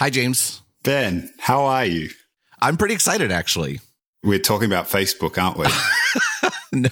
Hi, James. Ben, how are you? I'm pretty excited, actually. We're talking about Facebook, aren't we? no.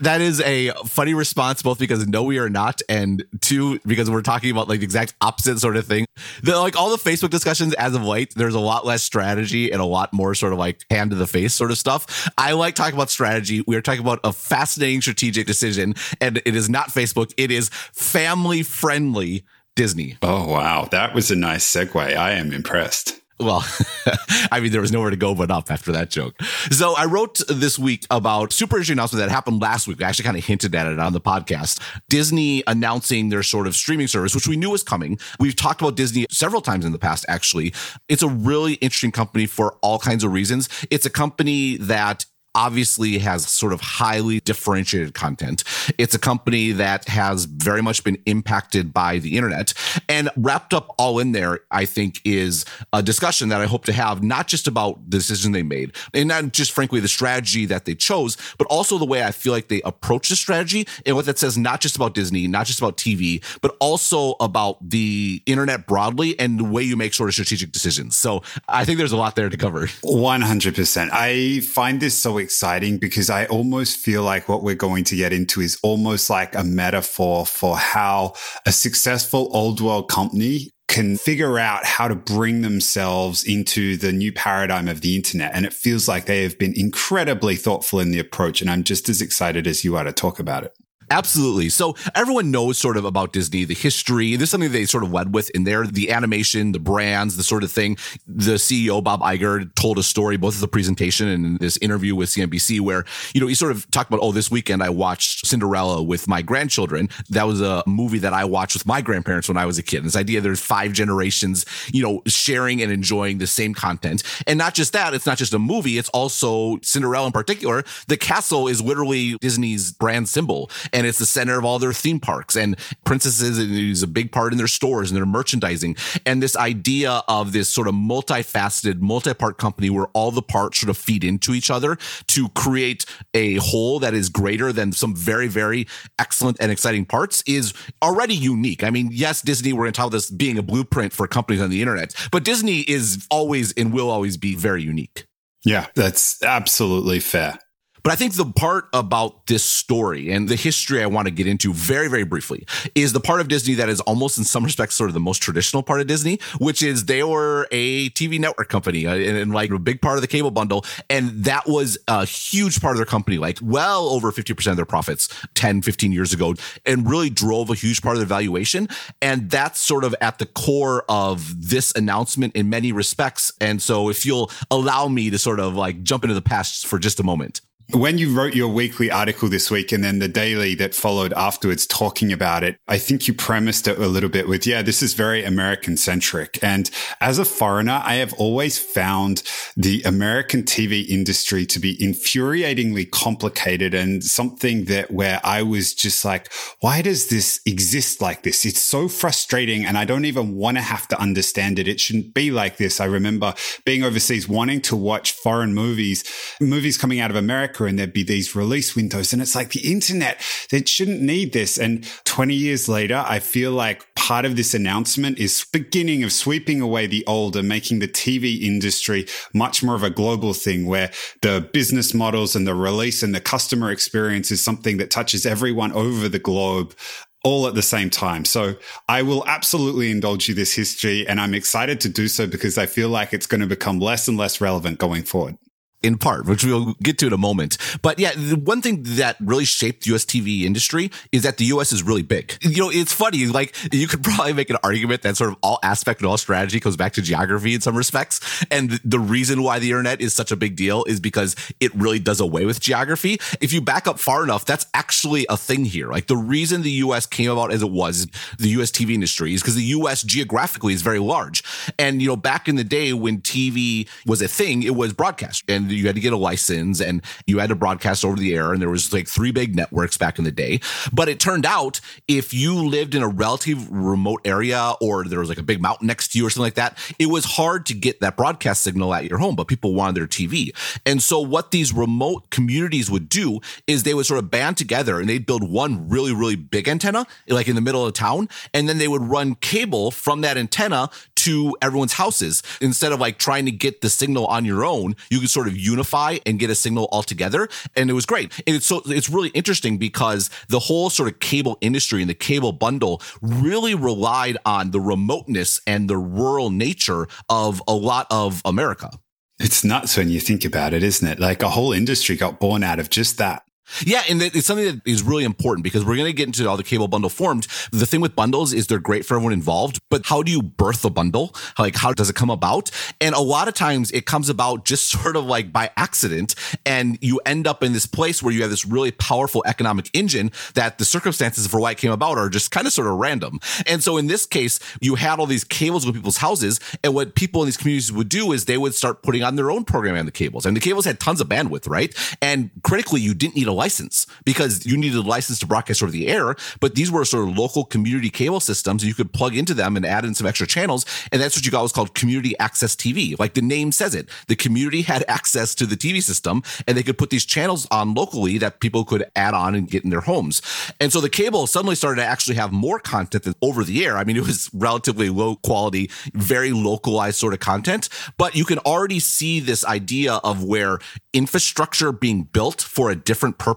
that is a funny response, both because no, we are not, and two, because we're talking about like the exact opposite sort of thing. The, like all the Facebook discussions as of late, there's a lot less strategy and a lot more sort of like hand to the face sort of stuff. I like talking about strategy. We are talking about a fascinating strategic decision, and it is not Facebook, it is family friendly Disney. Oh, wow. That was a nice segue. I am impressed. Well, I mean, there was nowhere to go but up after that joke. So I wrote this week about super interesting announcement that happened last week. I actually kind of hinted at it on the podcast. Disney announcing their sort of streaming service, which we knew was coming. We've talked about Disney several times in the past, actually. It's a really interesting company for all kinds of reasons. It's a company that obviously has sort of highly differentiated content. It's a company that has very much been impacted by the internet and wrapped up all in there, I think is a discussion that I hope to have, not just about the decision they made and not just frankly the strategy that they chose, but also the way I feel like they approach the strategy and what that says, not just about Disney, not just about TV, but also about the internet broadly and the way you make sort of strategic decisions. So I think there's a lot there to cover. 100%. I find this so exciting because I almost feel like what we're going to get into is almost like a metaphor for how a successful old world company can figure out how to bring themselves into the new paradigm of the internet. And it feels like they have been incredibly thoughtful in the approach. And I'm just as excited as you are to talk about it. Absolutely. So everyone knows sort of about Disney, the history. This is something they sort of led with in there, the animation, the brands, the sort of thing. The CEO, Bob Iger, told a story, both of the presentation and this interview with CNBC, where, you know, he sort of talked about, oh, this weekend I watched Cinderella with my grandchildren. That was a movie that I watched with my grandparents when I was a kid. And this idea there's five generations, you know, sharing and enjoying the same content. And not just that, it's not just a movie, it's also Cinderella in particular. The castle is literally Disney's brand symbol. And and it's the center of all their theme parks. And princesses is a big part in their stores and their merchandising. And this idea of this sort of multifaceted multi-part company where all the parts sort of feed into each other to create a whole that is greater than some very very excellent and exciting parts is already unique. I mean yes disney we're going to talk about this being a blueprint for companies on the internet but disney is always and will always be very unique. Yeah that's absolutely fair but I think the part about this story and the history I want to get into very, very briefly is the part of Disney that is almost in some respects sort of the most traditional part of Disney, which is they were a TV network company uh, and, and, like a big part of the cable bundle. And that was a huge part of their company, like well over 50% of their profits 10, 15 years ago, and really drove a huge part of their valuation. And that's sort of at the core of this announcement in many respects. And so if you'll allow me to sort of like jump into the past for just a moment. When you wrote your weekly article this week and then the daily that followed afterwards talking about it, I think you premised it a little bit with, yeah, this is very American centric. And as a foreigner, I have always found the American TV industry to be infuriatingly complicated and something that where I was just like, why does this exist like this? It's so frustrating and I don't even want to have to understand it. It shouldn't be like this. I remember being overseas wanting to watch foreign movies, movies coming out of America and there'd be these release windows. And it's like the internet that shouldn't need this. And 20 years later, I feel like part of this announcement is beginning of sweeping away the old and making the TV industry much more of a global thing where the business models and the release and the customer experience is something that touches everyone over the globe all at the same time. So I will absolutely indulge you this history and I'm excited to do so because I feel like it's going to become less and less relevant going forward in part, which we'll get to in a moment. But yeah, the one thing that really shaped the US TV industry is that the US is really big. You know, it's funny, like you could probably make an argument that sort of all aspect and all strategy goes back to geography in some respects. And the reason why the internet is such a big deal is because it really does away with geography. If you back up far enough, that's actually a thing here. Like the reason the US came about as it was, the US TV industry is because the US geographically is very large. And, you know, back in the day when TV was a thing, it was broadcast and you had to get a license and you had to broadcast over the air. And there was like three big networks back in the day. But it turned out if you lived in a relative remote area or there was like a big mountain next to you or something like that, it was hard to get that broadcast signal at your home, but people wanted their TV. And so what these remote communities would do is they would sort of band together and they'd build one really, really big antenna, like in the middle of town. And then they would run cable from that antenna to everyone's houses. Instead of like trying to get the signal on your own, you could sort of unify and get a signal all together. And it was great. And it's so it's really interesting because the whole sort of cable industry and the cable bundle really relied on the remoteness and the rural nature of a lot of America. It's nuts when you think about it, isn't it? Like a whole industry got born out of just that. Yeah, and it's something that is really important because we're going to get into all the cable bundle formed. The thing with bundles is they're great for everyone involved, but how do you birth a bundle? Like, how does it come about? And a lot of times it comes about just sort of like by accident, and you end up in this place where you have this really powerful economic engine that the circumstances for why it came about are just kind of sort of random. And so in this case, you had all these cables with people's houses, and what people in these communities would do is they would start putting on their own programming on the cables, and the cables had tons of bandwidth, right? And critically, you didn't need a license because you needed a license to broadcast over the air. But these were sort of local community cable systems. You could plug into them and add in some extra channels. And that's what you got was called community access TV. Like the name says it. The community had access to the TV system and they could put these channels on locally that people could add on and get in their homes. And so the cable suddenly started to actually have more content than over the air. I mean, it was relatively low quality, very localized sort of content, but you can already see this idea of where infrastructure being built for a different purpose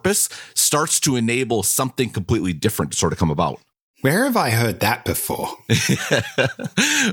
starts to enable something completely different to sort of come about. Where have I heard that before?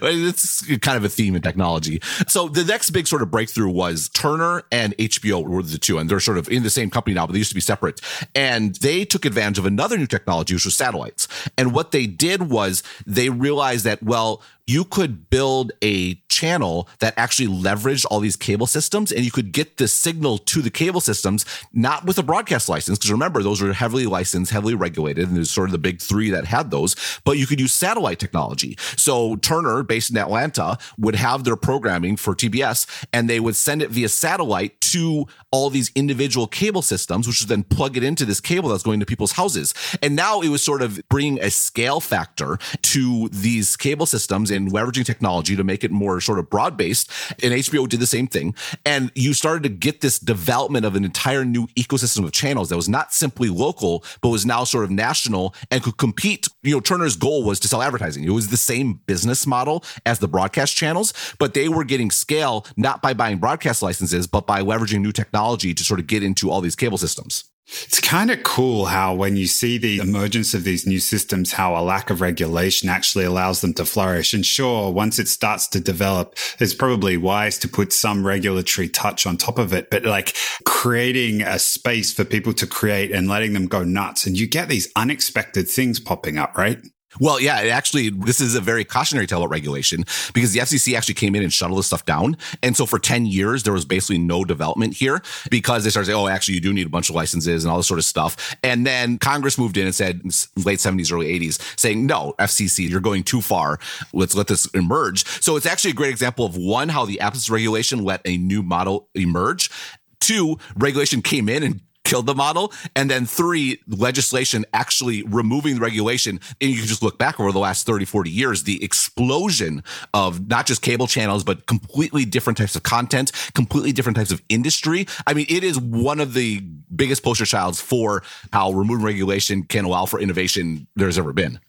it's kind of a theme in technology. So the next big sort of breakthrough was Turner and HBO were the two, and they're sort of in the same company now, but they used to be separate. And they took advantage of another new technology, which was satellites. And what they did was they realized that, well, you could build a channel that actually leveraged all these cable systems and you could get the signal to the cable systems, not with a broadcast license. Because remember, those were heavily licensed, heavily regulated. And there's sort of the big three that had those, but you could use satellite technology. So Turner, based in Atlanta, would have their programming for TBS and they would send it via satellite to all these individual cable systems, which would then plug it into this cable that's going to people's houses. And now it was sort of bringing a scale factor to these cable systems and leveraging technology to make it more sort of broad based. And HBO did the same thing. And you started to get this development of an entire new ecosystem of channels that was not simply local, but was now sort of national and could compete. You know, Turner's goal was to sell advertising. It was the same business model as the broadcast channels, but they were getting scale not by buying broadcast licenses, but by leveraging new technology to sort of get into all these cable systems. It's kind of cool how when you see the emergence of these new systems, how a lack of regulation actually allows them to flourish. And sure, once it starts to develop, it's probably wise to put some regulatory touch on top of it, but like creating a space for people to create and letting them go nuts. And you get these unexpected things popping up, right? Well, yeah, it actually, this is a very cautionary tale about regulation because the FCC actually came in and shut all this stuff down. And so for 10 years, there was basically no development here because they started saying, oh, actually, you do need a bunch of licenses and all this sort of stuff. And then Congress moved in and said, late 70s, early 80s, saying, no, FCC, you're going too far. Let's let this emerge. So it's actually a great example of one, how the absence regulation let a new model emerge. Two, regulation came in and killed the model. And then three, legislation actually removing the regulation. And you can just look back over the last 30, 40 years, the explosion of not just cable channels, but completely different types of content, completely different types of industry. I mean, it is one of the biggest poster childs for how removing regulation can allow for innovation there's ever been.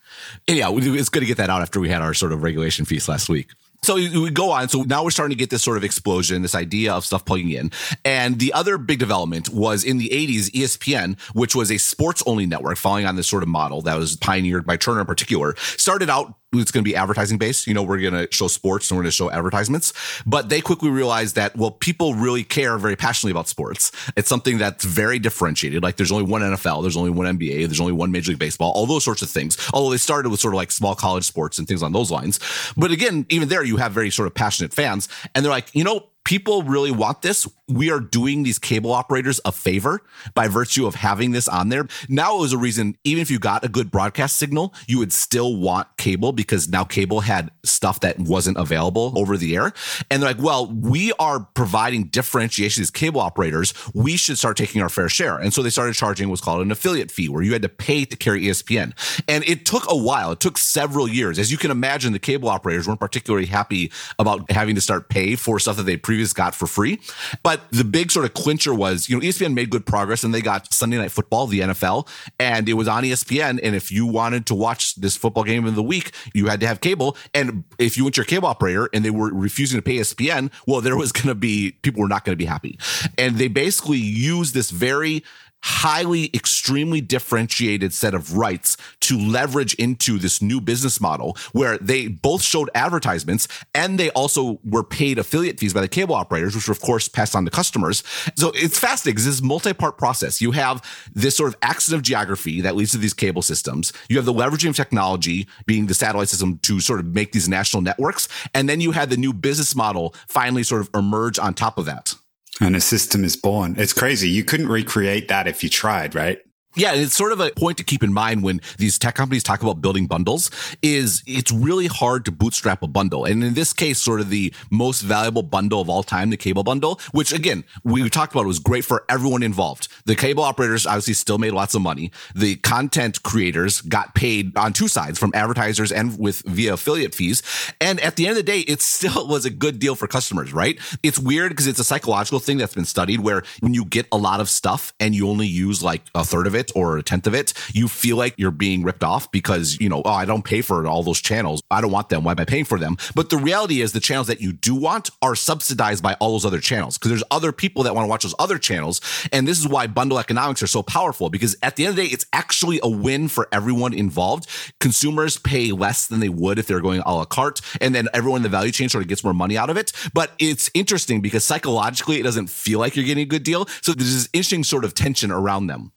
Anyhow, it's good to get that out after we had our sort of regulation feast last week. So we go on. So now we're starting to get this sort of explosion, this idea of stuff plugging in. And the other big development was in the 80s, ESPN, which was a sports only network following on this sort of model that was pioneered by Turner in particular, started out it's going to be advertising based. You know, we're going to show sports and we're going to show advertisements. But they quickly realized that, well, people really care very passionately about sports. It's something that's very differentiated. Like there's only one NFL, there's only one NBA, there's only one Major League Baseball, all those sorts of things. Although they started with sort of like small college sports and things on those lines. But again, even there, you have very sort of passionate fans. And they're like, you know, people really want this. We are doing these cable operators a favor by virtue of having this on there. Now it was a reason, even if you got a good broadcast signal, you would still want cable because now cable had stuff that wasn't available over the air. And they're like, well, we are providing differentiation as cable operators. We should start taking our fair share. And so they started charging what's called an affiliate fee where you had to pay to carry ESPN. And it took a while. It took several years. As you can imagine, the cable operators weren't particularly happy about having to start pay for stuff that they previously previous got for free. But the big sort of clincher was, you know, ESPN made good progress and they got Sunday Night Football, the NFL, and it was on ESPN. And if you wanted to watch this football game of the week, you had to have cable. And if you went to your cable operator and they were refusing to pay ESPN, well, there was going to be people were not going to be happy. And they basically used this very highly, extremely differentiated set of rights to leverage into this new business model where they both showed advertisements and they also were paid affiliate fees by the cable operators, which were, of course, passed on to customers. So it's fascinating because this is multi part process. You have this sort of accident of geography that leads to these cable systems. You have the leveraging of technology being the satellite system to sort of make these national networks. And then you had the new business model finally sort of emerge on top of that. And a system is born. It's crazy. You couldn't recreate that if you tried, right? Yeah, it's sort of a point to keep in mind when these tech companies talk about building bundles is it's really hard to bootstrap a bundle. And in this case, sort of the most valuable bundle of all time, the cable bundle, which again, we talked about was great for everyone involved. The cable operators obviously still made lots of money. The content creators got paid on two sides from advertisers and with via affiliate fees. And at the end of the day, it still was a good deal for customers, right? It's weird because it's a psychological thing that's been studied where when you get a lot of stuff and you only use like a third of it, it or a tenth of it, you feel like you're being ripped off because, you know, oh, I don't pay for all those channels. I don't want them. Why am I paying for them? But the reality is the channels that you do want are subsidized by all those other channels because there's other people that want to watch those other channels. And this is why bundle economics are so powerful because at the end of the day, it's actually a win for everyone involved. Consumers pay less than they would if they're going a la carte. And then everyone in the value chain sort of gets more money out of it. But it's interesting because psychologically, it doesn't feel like you're getting a good deal. So there's this interesting sort of tension around them.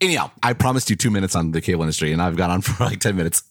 Anyhow, I promised you two minutes on the cable industry and I've gone on for like 10 minutes.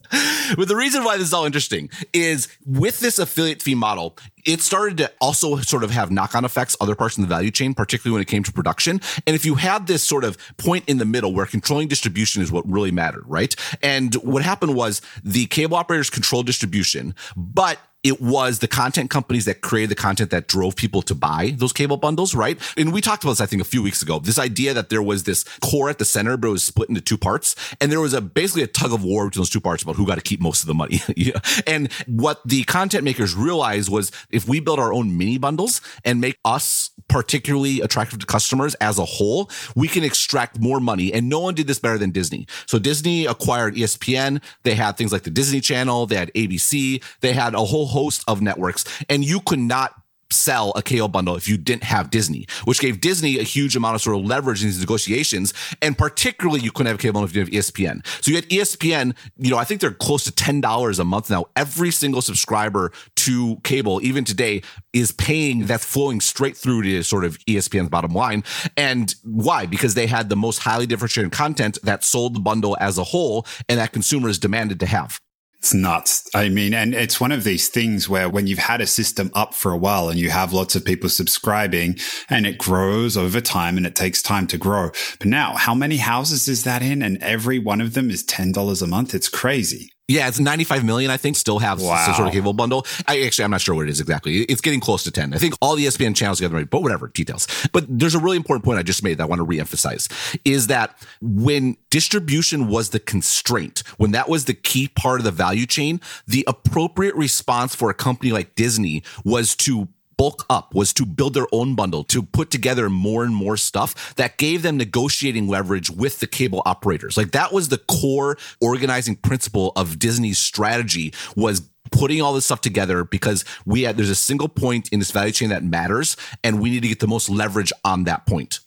But the reason why this is all interesting is with this affiliate fee model, it started to also sort of have knock on effects other parts in the value chain, particularly when it came to production. And if you had this sort of point in the middle where controlling distribution is what really mattered, right? And what happened was the cable operators controlled distribution, but it was the content companies that created the content that drove people to buy those cable bundles, right? And we talked about this, I think, a few weeks ago. This idea that there was this core at the center, but it was split into two parts. And there was a basically a tug of war between those two parts about who got to keep most of the money. yeah. And what the content makers realized was if we build our own mini bundles and make us particularly attractive to customers as a whole, we can extract more money. And no one did this better than Disney. So Disney acquired ESPN. They had things like the Disney Channel. They had ABC. They had a whole host of networks, and you could not sell a cable bundle if you didn't have Disney, which gave Disney a huge amount of sort of leverage in these negotiations. And particularly, you couldn't have a cable bundle if you didn't have ESPN. So you had ESPN, you know, I think they're close to $10 a month now. Every single subscriber to cable, even today, is paying that's flowing straight through to sort of ESPN's bottom line. And why? Because they had the most highly differentiated content that sold the bundle as a whole and that consumers demanded to have. It's nuts. I mean, and it's one of these things where when you've had a system up for a while and you have lots of people subscribing and it grows over time and it takes time to grow. But now, how many houses is that in? And every one of them is $10 a month. It's crazy. Yeah, it's 95 million, I think, still have wow. some sort of cable bundle. I actually, I'm not sure what it is exactly. It's getting close to 10. I think all the ESPN channels together, right, but whatever, details. But there's a really important point I just made that I want to reemphasize is that when distribution was the constraint, when that was the key part of the value chain, the appropriate response for a company like Disney was to bulk up was to build their own bundle, to put together more and more stuff that gave them negotiating leverage with the cable operators. Like that was the core organizing principle of Disney's strategy was putting all this stuff together because we had there's a single point in this value chain that matters and we need to get the most leverage on that point.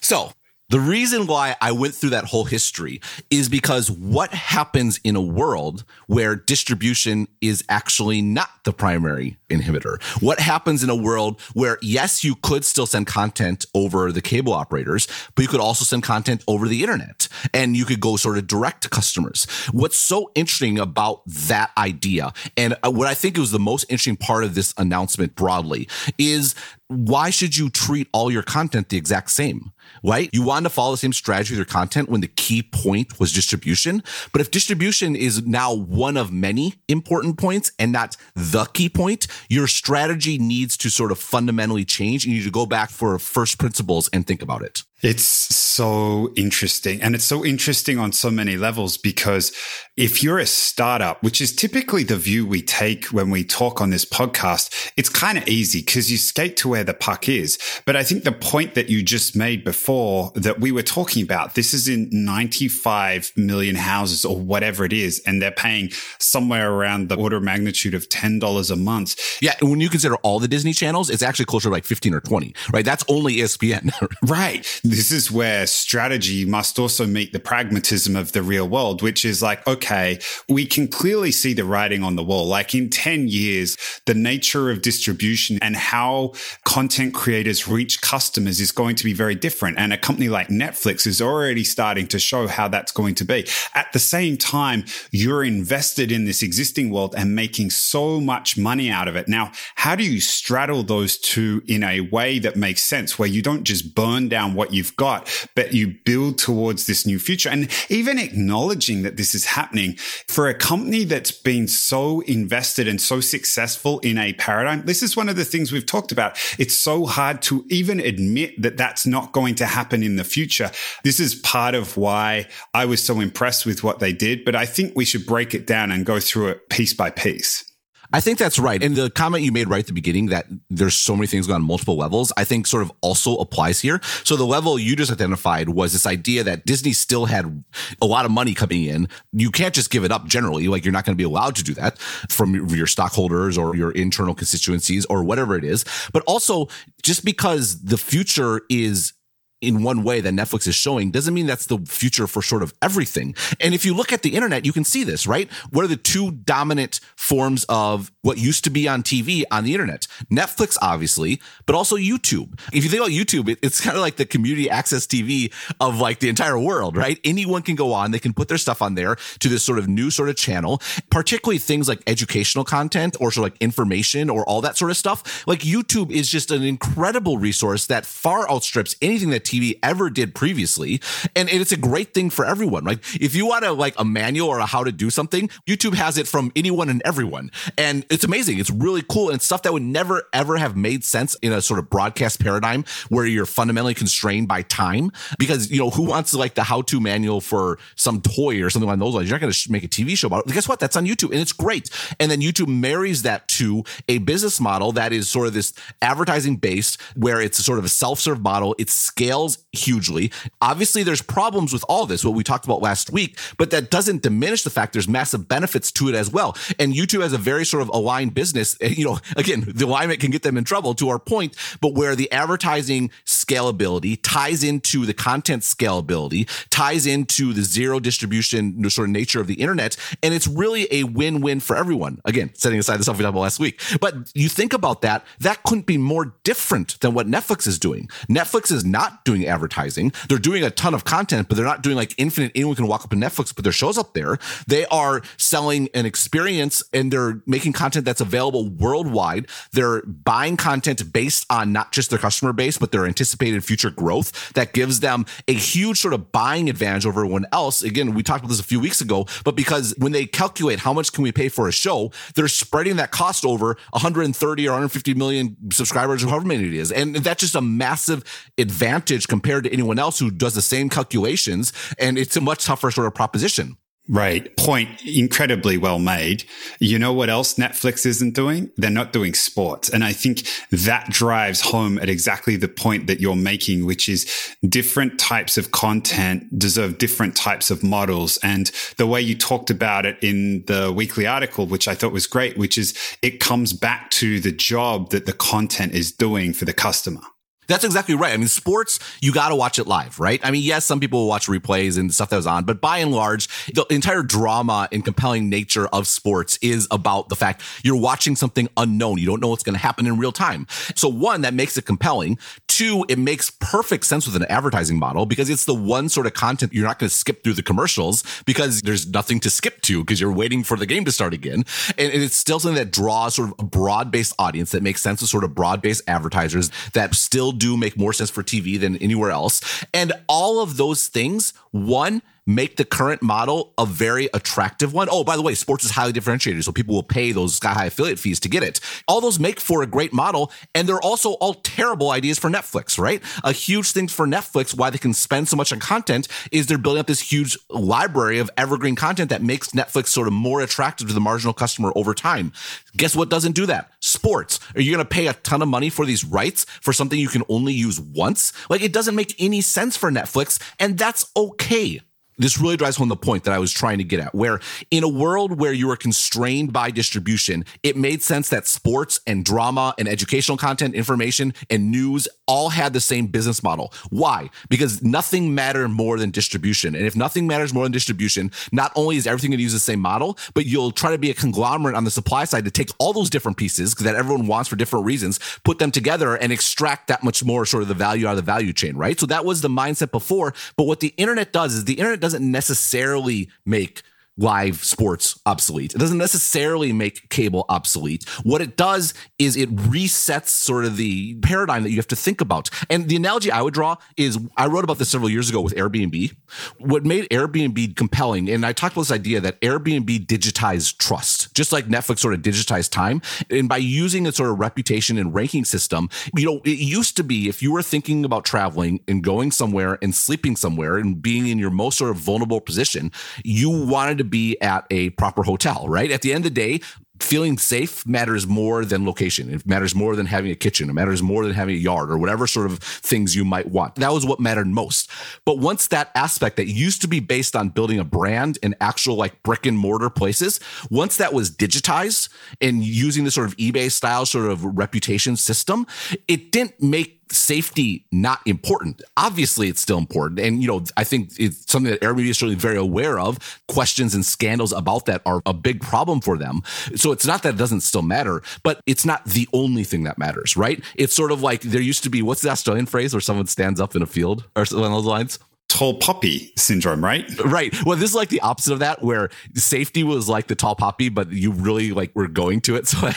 So the reason why I went through that whole history is because what happens in a world where distribution is actually not the primary inhibitor? What happens in a world where, yes, you could still send content over the cable operators, but you could also send content over the internet and you could go sort of direct to customers. What's so interesting about that idea and uh, what I think was the most interesting part of this announcement broadly is why should you treat all your content the exact same? Right? You want to follow the same strategy with your content when the key point was distribution. But if distribution is now one of many important points and not the key point, your strategy needs to sort of fundamentally change. You need to go back for first principles and think about it. It's so interesting. And it's so interesting on so many levels because if you're a startup, which is typically the view we take when we talk on this podcast, it's kind of easy because you skate to where the puck is. But I think the point that you just made before that we were talking about, this is in 95 million houses or whatever it is. And they're paying somewhere around the order of magnitude of $10 a month. Yeah. And when you consider all the Disney channels, it's actually closer to like 15 or 20, right? That's only ESPN. right. This is where strategy must also meet the pragmatism of the real world, which is like, okay, we can clearly see the writing on the wall. Like in 10 years, the nature of distribution and how content creators reach customers is going to be very different. And a company like Netflix is already starting to show how that's going to be. At the same time, you're invested in this existing world and making so much money out of it. Now, how do you straddle those two in a way that makes sense where you don't just burn down what you've got, but you build towards this new future. And even acknowledging that this is happening for a company that's been so invested and so successful in a paradigm. This is one of the things we've talked about. It's so hard to even admit that that's not going to happen in the future. This is part of why I was so impressed with what they did, but I think we should break it down and go through it piece by piece. I think that's right. And the comment you made right at the beginning that there's so many things on multiple levels, I think sort of also applies here. So the level you just identified was this idea that Disney still had a lot of money coming in. You can't just give it up generally. Like you're not going to be allowed to do that from your stockholders or your internal constituencies or whatever it is. But also just because the future is in one way that Netflix is showing doesn't mean that's the future for sort of everything. And if you look at the internet, you can see this, right? What are the two dominant forms of what used to be on TV on the internet? Netflix, obviously, but also YouTube. If you think about YouTube, it's kind of like the community access TV of like the entire world, right? Anyone can go on, they can put their stuff on there to this sort of new sort of channel, particularly things like educational content or sort of like information or all that sort of stuff. Like YouTube is just an incredible resource that far outstrips anything that TV ever did previously. And it's a great thing for everyone. Like if you want to like a manual or a how to do something, YouTube has it from anyone and everyone. And it's amazing. It's really cool and stuff that would never ever have made sense in a sort of broadcast paradigm where you're fundamentally constrained by time. Because, you know, who wants like the how to manual for some toy or something along those lines? You're not going to make a TV show about it. Guess what? That's on YouTube and it's great. And then YouTube marries that to a business model that is sort of this advertising based where it's sort of a self-serve model. It's scales scales hugely. Obviously, there's problems with all this, what we talked about last week, but that doesn't diminish the fact there's massive benefits to it as well. And YouTube has a very sort of aligned business. Eh, you know, again, the alignment can get them in trouble to our point, but where the advertising scalability ties into the content scalability, ties into the zero distribution sort of nature of the internet. And it's really a win-win for everyone. Again, setting aside the stuff we talked about last week. But you think about that, that couldn't be more different than what Netflix is doing. Netflix is not doing doing advertising. They're doing a ton of content, but they're not doing like infinite. Anyone can walk up in Netflix, put their shows up there. They are selling an experience and they're making content that's available worldwide. They're buying content based on not just their customer base, but their anticipated future growth that gives them a huge sort of buying advantage over everyone else. Again, we talked about this a few weeks ago, but because when they calculate how much can we pay for a show, they're spreading that cost over 130 or 150 million subscribers or however many it is. And that's just a massive advantage compared to anyone else who does the same calculations. And it's a much tougher sort of proposition. Right. Point incredibly well made. You know what else Netflix isn't doing? They're not doing sports. And I think that drives home at exactly the point that you're making, which is different types of content deserve different types of models. And the way you talked about it in the weekly article, which I thought was great, which is it comes back to the job that the content is doing for the customer. That's exactly right. I mean, sports, you got to watch it live, right? I mean, yes, some people will watch replays and stuff that was on, but by and large, the entire drama and compelling nature of sports is about the fact you're watching something unknown. You don't know what's going to happen in real time. So one, that makes it compelling. Two, it makes perfect sense with an advertising model because it's the one sort of content you're not going to skip through the commercials because there's nothing to skip to because you're waiting for the game to start again. And it's still something that draws sort of a broad based audience that makes sense with sort of broad based advertisers that still do make more sense for TV than anywhere else. And all of those things, one, make the current model a very attractive one. Oh, by the way, sports is highly differentiated, so people will pay those sky high affiliate fees to get it. All those make for a great model, and they're also all terrible ideas for Netflix, right? A huge thing for Netflix, why they can spend so much on content, is they're building up this huge library of evergreen content that makes Netflix sort of more attractive to the marginal customer over time. Guess what doesn't do that? Sports. Are you going to pay a ton of money for these rights for something you can only use once? Like it doesn't make any sense for Netflix, and that's okay this really drives home the point that I was trying to get at, where in a world where you are constrained by distribution, it made sense that sports and drama and educational content, information and news all had the same business model. Why? Because nothing mattered more than distribution. And if nothing matters more than distribution, not only is everything going to use the same model, but you'll try to be a conglomerate on the supply side to take all those different pieces that everyone wants for different reasons, put them together and extract that much more sort of the value out of the value chain, right? So that was the mindset before. But what the internet does is the internet does doesn't necessarily make live sports obsolete. It doesn't necessarily make cable obsolete. What it does is it resets sort of the paradigm that you have to think about. And the analogy I would draw is I wrote about this several years ago with Airbnb. What made Airbnb compelling, and I talked about this idea that Airbnb digitized trust, just like Netflix sort of digitized time. And by using a sort of reputation and ranking system, you know, it used to be if you were thinking about traveling and going somewhere and sleeping somewhere and being in your most sort of vulnerable position, you wanted to be at a proper hotel, right? At the end of the day, feeling safe matters more than location. It matters more than having a kitchen. It matters more than having a yard or whatever sort of things you might want. That was what mattered most. But once that aspect that used to be based on building a brand in actual like brick and mortar places, once that was digitized and using the sort of eBay style sort of reputation system, it didn't make safety not important. Obviously, it's still important. And, you know, I think it's something that Airbnb is certainly very aware of. Questions and scandals about that are a big problem for them. So it's not that it doesn't still matter, but it's not the only thing that matters, right? It's sort of like there used to be, what's the Australian phrase where someone stands up in a field or something along those lines? Tall poppy syndrome, right? Right. Well, this is like the opposite of that, where safety was like the tall poppy, but you really like were going to it. So, I,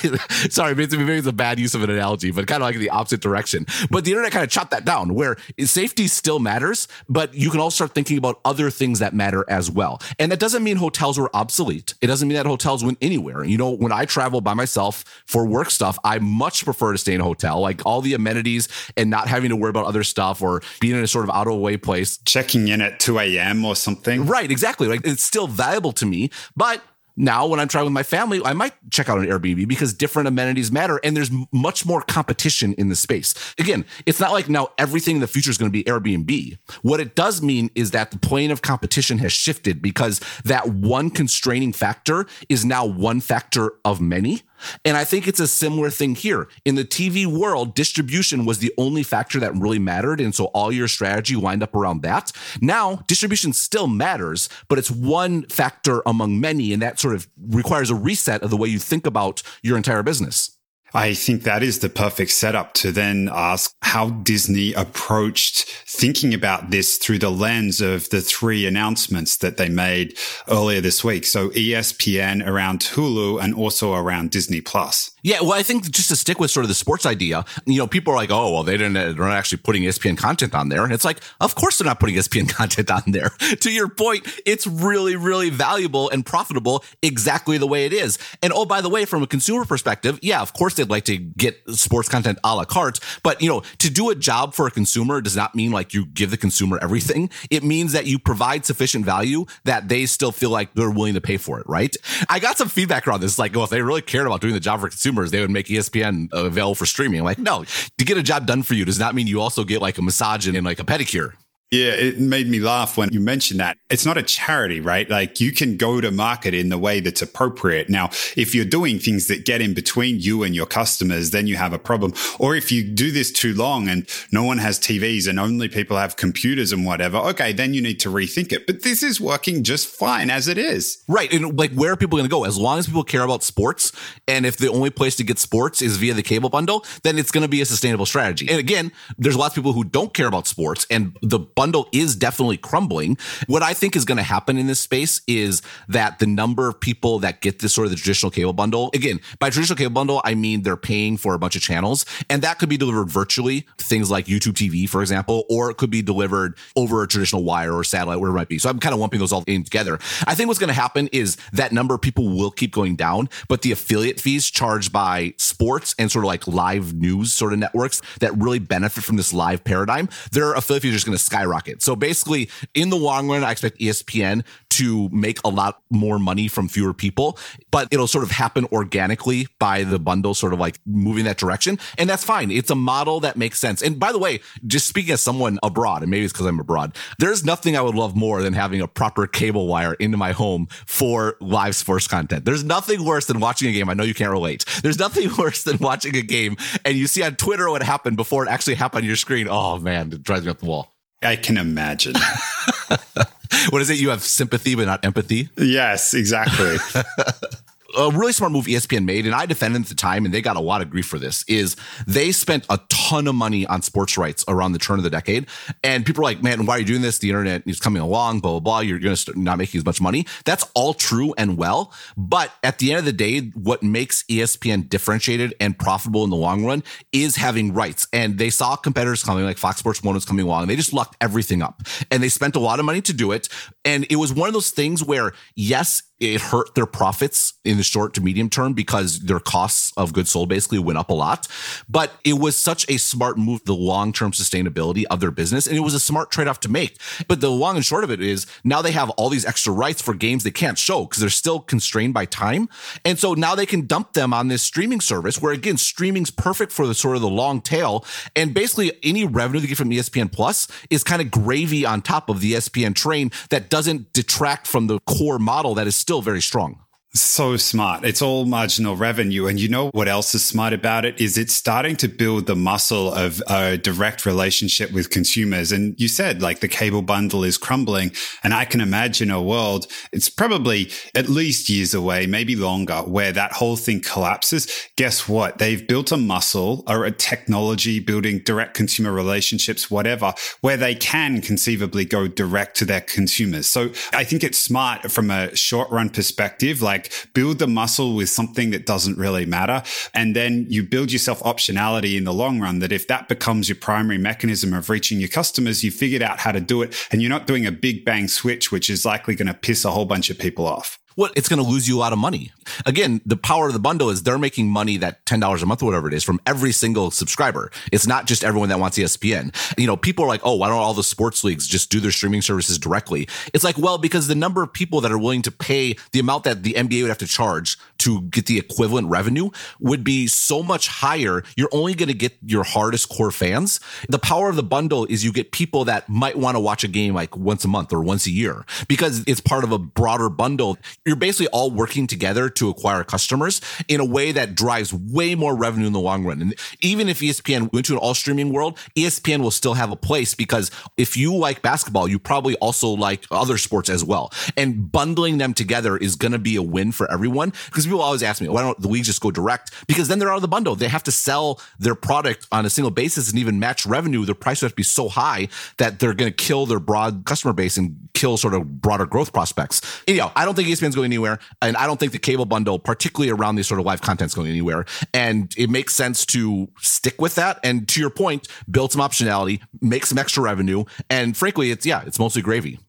sorry, maybe it's a bad use of an analogy, but kind of like the opposite direction. But the internet kind of chopped that down, where safety still matters, but you can also start thinking about other things that matter as well. And that doesn't mean hotels were obsolete. It doesn't mean that hotels went anywhere. You know, when I travel by myself for work stuff, I much prefer to stay in a hotel, like all the amenities and not having to worry about other stuff or being in a sort of out of the way place. Check checking in at 2 a.m. or something. Right, exactly. Like it's still valuable to me, but now when I'm traveling with my family, I might check out an Airbnb because different amenities matter and there's much more competition in the space. Again, it's not like now everything in the future is going to be Airbnb. What it does mean is that the plane of competition has shifted because that one constraining factor is now one factor of many. And I think it's a similar thing here. In the TV world, distribution was the only factor that really mattered. And so all your strategy lined up around that. Now, distribution still matters, but it's one factor among many. And that sort of requires a reset of the way you think about your entire business. I think that is the perfect setup to then ask how Disney approached thinking about this through the lens of the three announcements that they made earlier this week. So ESPN around Hulu and also around Disney Plus. Yeah, well, I think just to stick with sort of the sports idea, you know, people are like, oh, well, they didn't, uh, they're not actually putting ESPN content on there. And it's like, of course they're not putting ESPN content on there. to your point, it's really, really valuable and profitable exactly the way it is. And oh, by the way, from a consumer perspective, yeah, of course they'd like to get sports content a la carte. But, you know, to do a job for a consumer does not mean like you give the consumer everything. It means that you provide sufficient value that they still feel like they're willing to pay for it, right? I got some feedback around this, like, well, if they really cared about doing the job for consumers, consumers, they would make ESPN available for streaming. Like, no, to get a job done for you does not mean you also get like a massage and like a pedicure. Yeah, it made me laugh when you mentioned that. It's not a charity, right? Like you can go to market in the way that's appropriate. Now, if you're doing things that get in between you and your customers, then you have a problem. Or if you do this too long and no one has TVs and only people have computers and whatever, okay, then you need to rethink it. But this is working just fine as it is. Right. And like, where are people going to go? As long as people care about sports, and if the only place to get sports is via the cable bundle, then it's going to be a sustainable strategy. And again, there's lots of people who don't care about sports and the bundle is definitely crumbling. What I think is going to happen in this space is that the number of people that get this sort of the traditional cable bundle, again, by traditional cable bundle, I mean they're paying for a bunch of channels and that could be delivered virtually, things like YouTube TV, for example, or it could be delivered over a traditional wire or satellite, where it might be. So I'm kind of lumping those all in together. I think what's going to happen is that number of people will keep going down, but the affiliate fees charged by sports and sort of like live news sort of networks that really benefit from this live paradigm, their affiliate fees are just going to skyrocket. So basically, in the long run, I expect ESPN to make a lot more money from fewer people, but it'll sort of happen organically by the bundle sort of like moving that direction. And that's fine. It's a model that makes sense. And by the way, just speaking as someone abroad, and maybe it's because I'm abroad, there's nothing I would love more than having a proper cable wire into my home for live sports content. There's nothing worse than watching a game. I know you can't relate. There's nothing worse than watching a game and you see on Twitter what happened before it actually happened on your screen. Oh man, it drives me up the wall. I can imagine. what is it? You have sympathy, but not empathy? Yes, exactly. a really smart move ESPN made, and I defended at the time, and they got a lot of grief for this, is they spent a ton of money on sports rights around the turn of the decade. And people are like, man, why are you doing this? The internet is coming along, blah, blah, blah. You're going to not making as much money. That's all true and well. But at the end of the day, what makes ESPN differentiated and profitable in the long run is having rights. And they saw competitors coming, like Fox Sports 1 was coming along, and they just locked everything up. And they spent a lot of money to do it. And it was one of those things where, yes, it hurt their profits in the short to medium term because their costs of goods sold basically went up a lot. But it was such a smart move, the long term sustainability of their business. And it was a smart trade off to make. But the long and short of it is now they have all these extra rights for games they can't show because they're still constrained by time. And so now they can dump them on this streaming service where again, streaming's perfect for the sort of the long tail. And basically any revenue they get from ESPN Plus is kind of gravy on top of the ESPN train that doesn't detract from the core model that is still very strong. So smart. It's all marginal revenue. And you know what else is smart about it is it's starting to build the muscle of a direct relationship with consumers. And you said like the cable bundle is crumbling. And I can imagine a world, it's probably at least years away, maybe longer, where that whole thing collapses. Guess what? They've built a muscle or a technology building direct consumer relationships, whatever, where they can conceivably go direct to their consumers. So I think it's smart from a short run perspective. Like like build the muscle with something that doesn't really matter. And then you build yourself optionality in the long run that if that becomes your primary mechanism of reaching your customers, you figured out how to do it and you're not doing a big bang switch, which is likely going to piss a whole bunch of people off well, it's going to lose you a lot of money. Again, the power of the bundle is they're making money that $10 a month or whatever it is from every single subscriber. It's not just everyone that wants ESPN. You know, people are like, oh, why don't all the sports leagues just do their streaming services directly? It's like, well, because the number of people that are willing to pay the amount that the NBA would have to charge to get the equivalent revenue would be so much higher. You're only going to get your hardest core fans. The power of the bundle is you get people that might want to watch a game like once a month or once a year because it's part of a broader bundle you're basically all working together to acquire customers in a way that drives way more revenue in the long run. And even if ESPN went to an all streaming world, ESPN will still have a place because if you like basketball, you probably also like other sports as well. And bundling them together is going to be a win for everyone because people always ask me, why don't the leagues just go direct? Because then they're out of the bundle. They have to sell their product on a single basis and even match revenue. Their price would have to be so high that they're going to kill their broad customer base and kill sort of broader growth prospects. Anyhow, I don't think ESPN's going anywhere. And I don't think the cable bundle, particularly around these sort of live content, is going anywhere. And it makes sense to stick with that. And to your point, build some optionality, make some extra revenue. And frankly, it's, yeah, it's mostly gravy.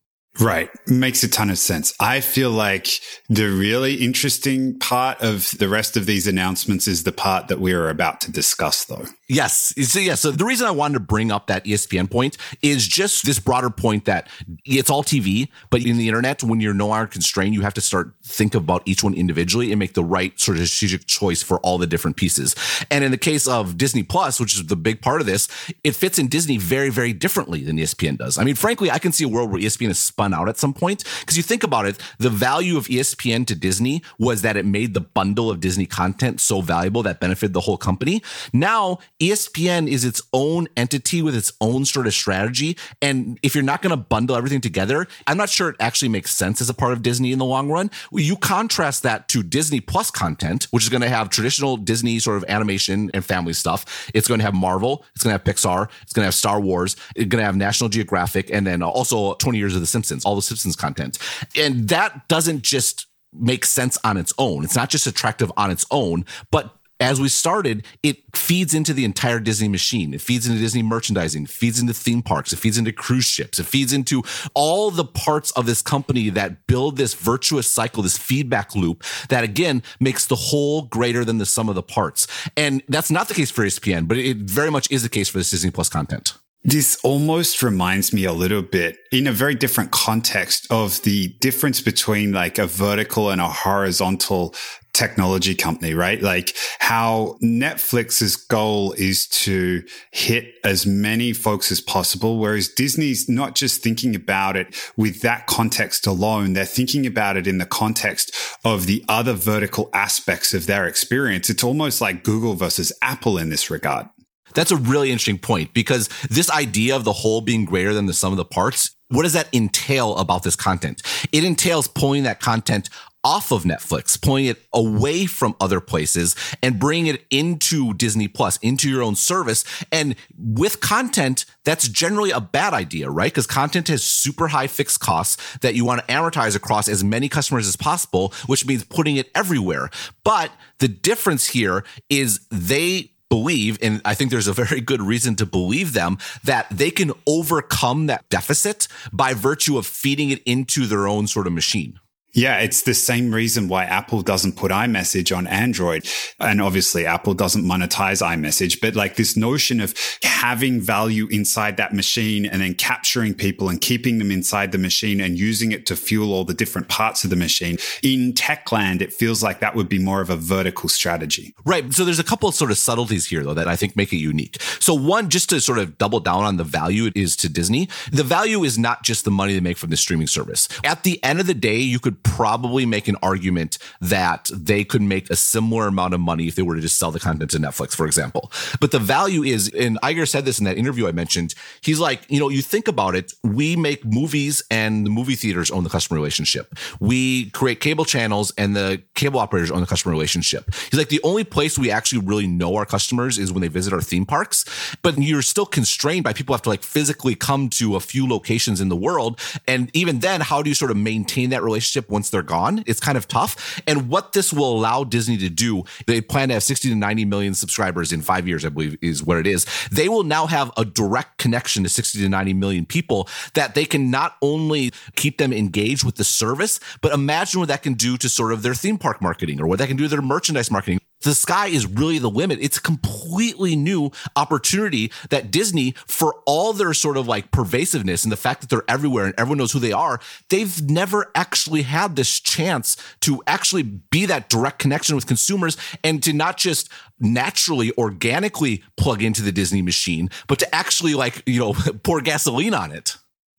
Right. Makes a ton of sense. I feel like the really interesting part of the rest of these announcements is the part that we are about to discuss, though. Yes. So, yeah. So the reason I wanted to bring up that ESPN point is just this broader point that it's all TV, but in the internet, when you're no longer constrained, you have to start think about each one individually and make the right sort of strategic choice for all the different pieces. And in the case of Disney Plus, which is the big part of this, it fits in Disney very, very differently than ESPN does. I mean, frankly, I can see a world where ESPN is spun out at some point because you think about it, the value of ESPN to Disney was that it made the bundle of Disney content so valuable that benefited the whole company. Now, ESPN is its own entity with its own sort of strategy. And if you're not going to bundle everything together, I'm not sure it actually makes sense as a part of Disney in the long run. You contrast that to Disney Plus content, which is going to have traditional Disney sort of animation and family stuff. It's going to have Marvel, it's going to have Pixar, it's going to have Star Wars, it's going to have National Geographic, and then also 20 years of The Simpsons, all the Simpsons content. And that doesn't just make sense on its own. It's not just attractive on its own, but as we started, it feeds into the entire Disney machine. It feeds into Disney merchandising, feeds into theme parks, it feeds into cruise ships, it feeds into all the parts of this company that build this virtuous cycle, this feedback loop that again makes the whole greater than the sum of the parts. And that's not the case for ESPN, but it very much is the case for this Disney Plus content. This almost reminds me a little bit in a very different context of the difference between like a vertical and a horizontal technology company, right? Like how Netflix's goal is to hit as many folks as possible. Whereas Disney's not just thinking about it with that context alone. They're thinking about it in the context of the other vertical aspects of their experience. It's almost like Google versus Apple in this regard. That's a really interesting point because this idea of the whole being greater than the sum of the parts, what does that entail about this content? It entails pulling that content off of Netflix, pulling it away from other places and bringing it into Disney Plus, into your own service. And with content, that's generally a bad idea, right? Because content has super high fixed costs that you want to amortize across as many customers as possible, which means putting it everywhere. But the difference here is they believe, and I think there's a very good reason to believe them, that they can overcome that deficit by virtue of feeding it into their own sort of machine. Yeah, it's the same reason why Apple doesn't put iMessage on Android. And obviously Apple doesn't monetize iMessage, but like this notion of having value inside that machine and then capturing people and keeping them inside the machine and using it to fuel all the different parts of the machine. In Techland, it feels like that would be more of a vertical strategy. Right. So there's a couple of sort of subtleties here though that I think make it unique. So one, just to sort of double down on the value it is to Disney, the value is not just the money they make from the streaming service. At the end of the day, you could probably make an argument that they could make a similar amount of money if they were to just sell the content to Netflix, for example. But the value is, and Iger said this in that interview I mentioned, he's like, you know, you think about it, we make movies and the movie theaters own the customer relationship. We create cable channels and the cable operators own the customer relationship. He's like, the only place we actually really know our customers is when they visit our theme parks, but you're still constrained by people have to like physically come to a few locations in the world. And even then, how do you sort of maintain that relationship once they're gone. It's kind of tough. And what this will allow Disney to do, they plan to have 60 to 90 million subscribers in five years, I believe is what it is. They will now have a direct connection to 60 to 90 million people that they can not only keep them engaged with the service, but imagine what that can do to sort of their theme park marketing or what that can do to their merchandise marketing the sky is really the limit. It's a completely new opportunity that Disney, for all their sort of like pervasiveness and the fact that they're everywhere and everyone knows who they are, they've never actually had this chance to actually be that direct connection with consumers and to not just naturally, organically plug into the Disney machine, but to actually like, you know, pour gasoline on it.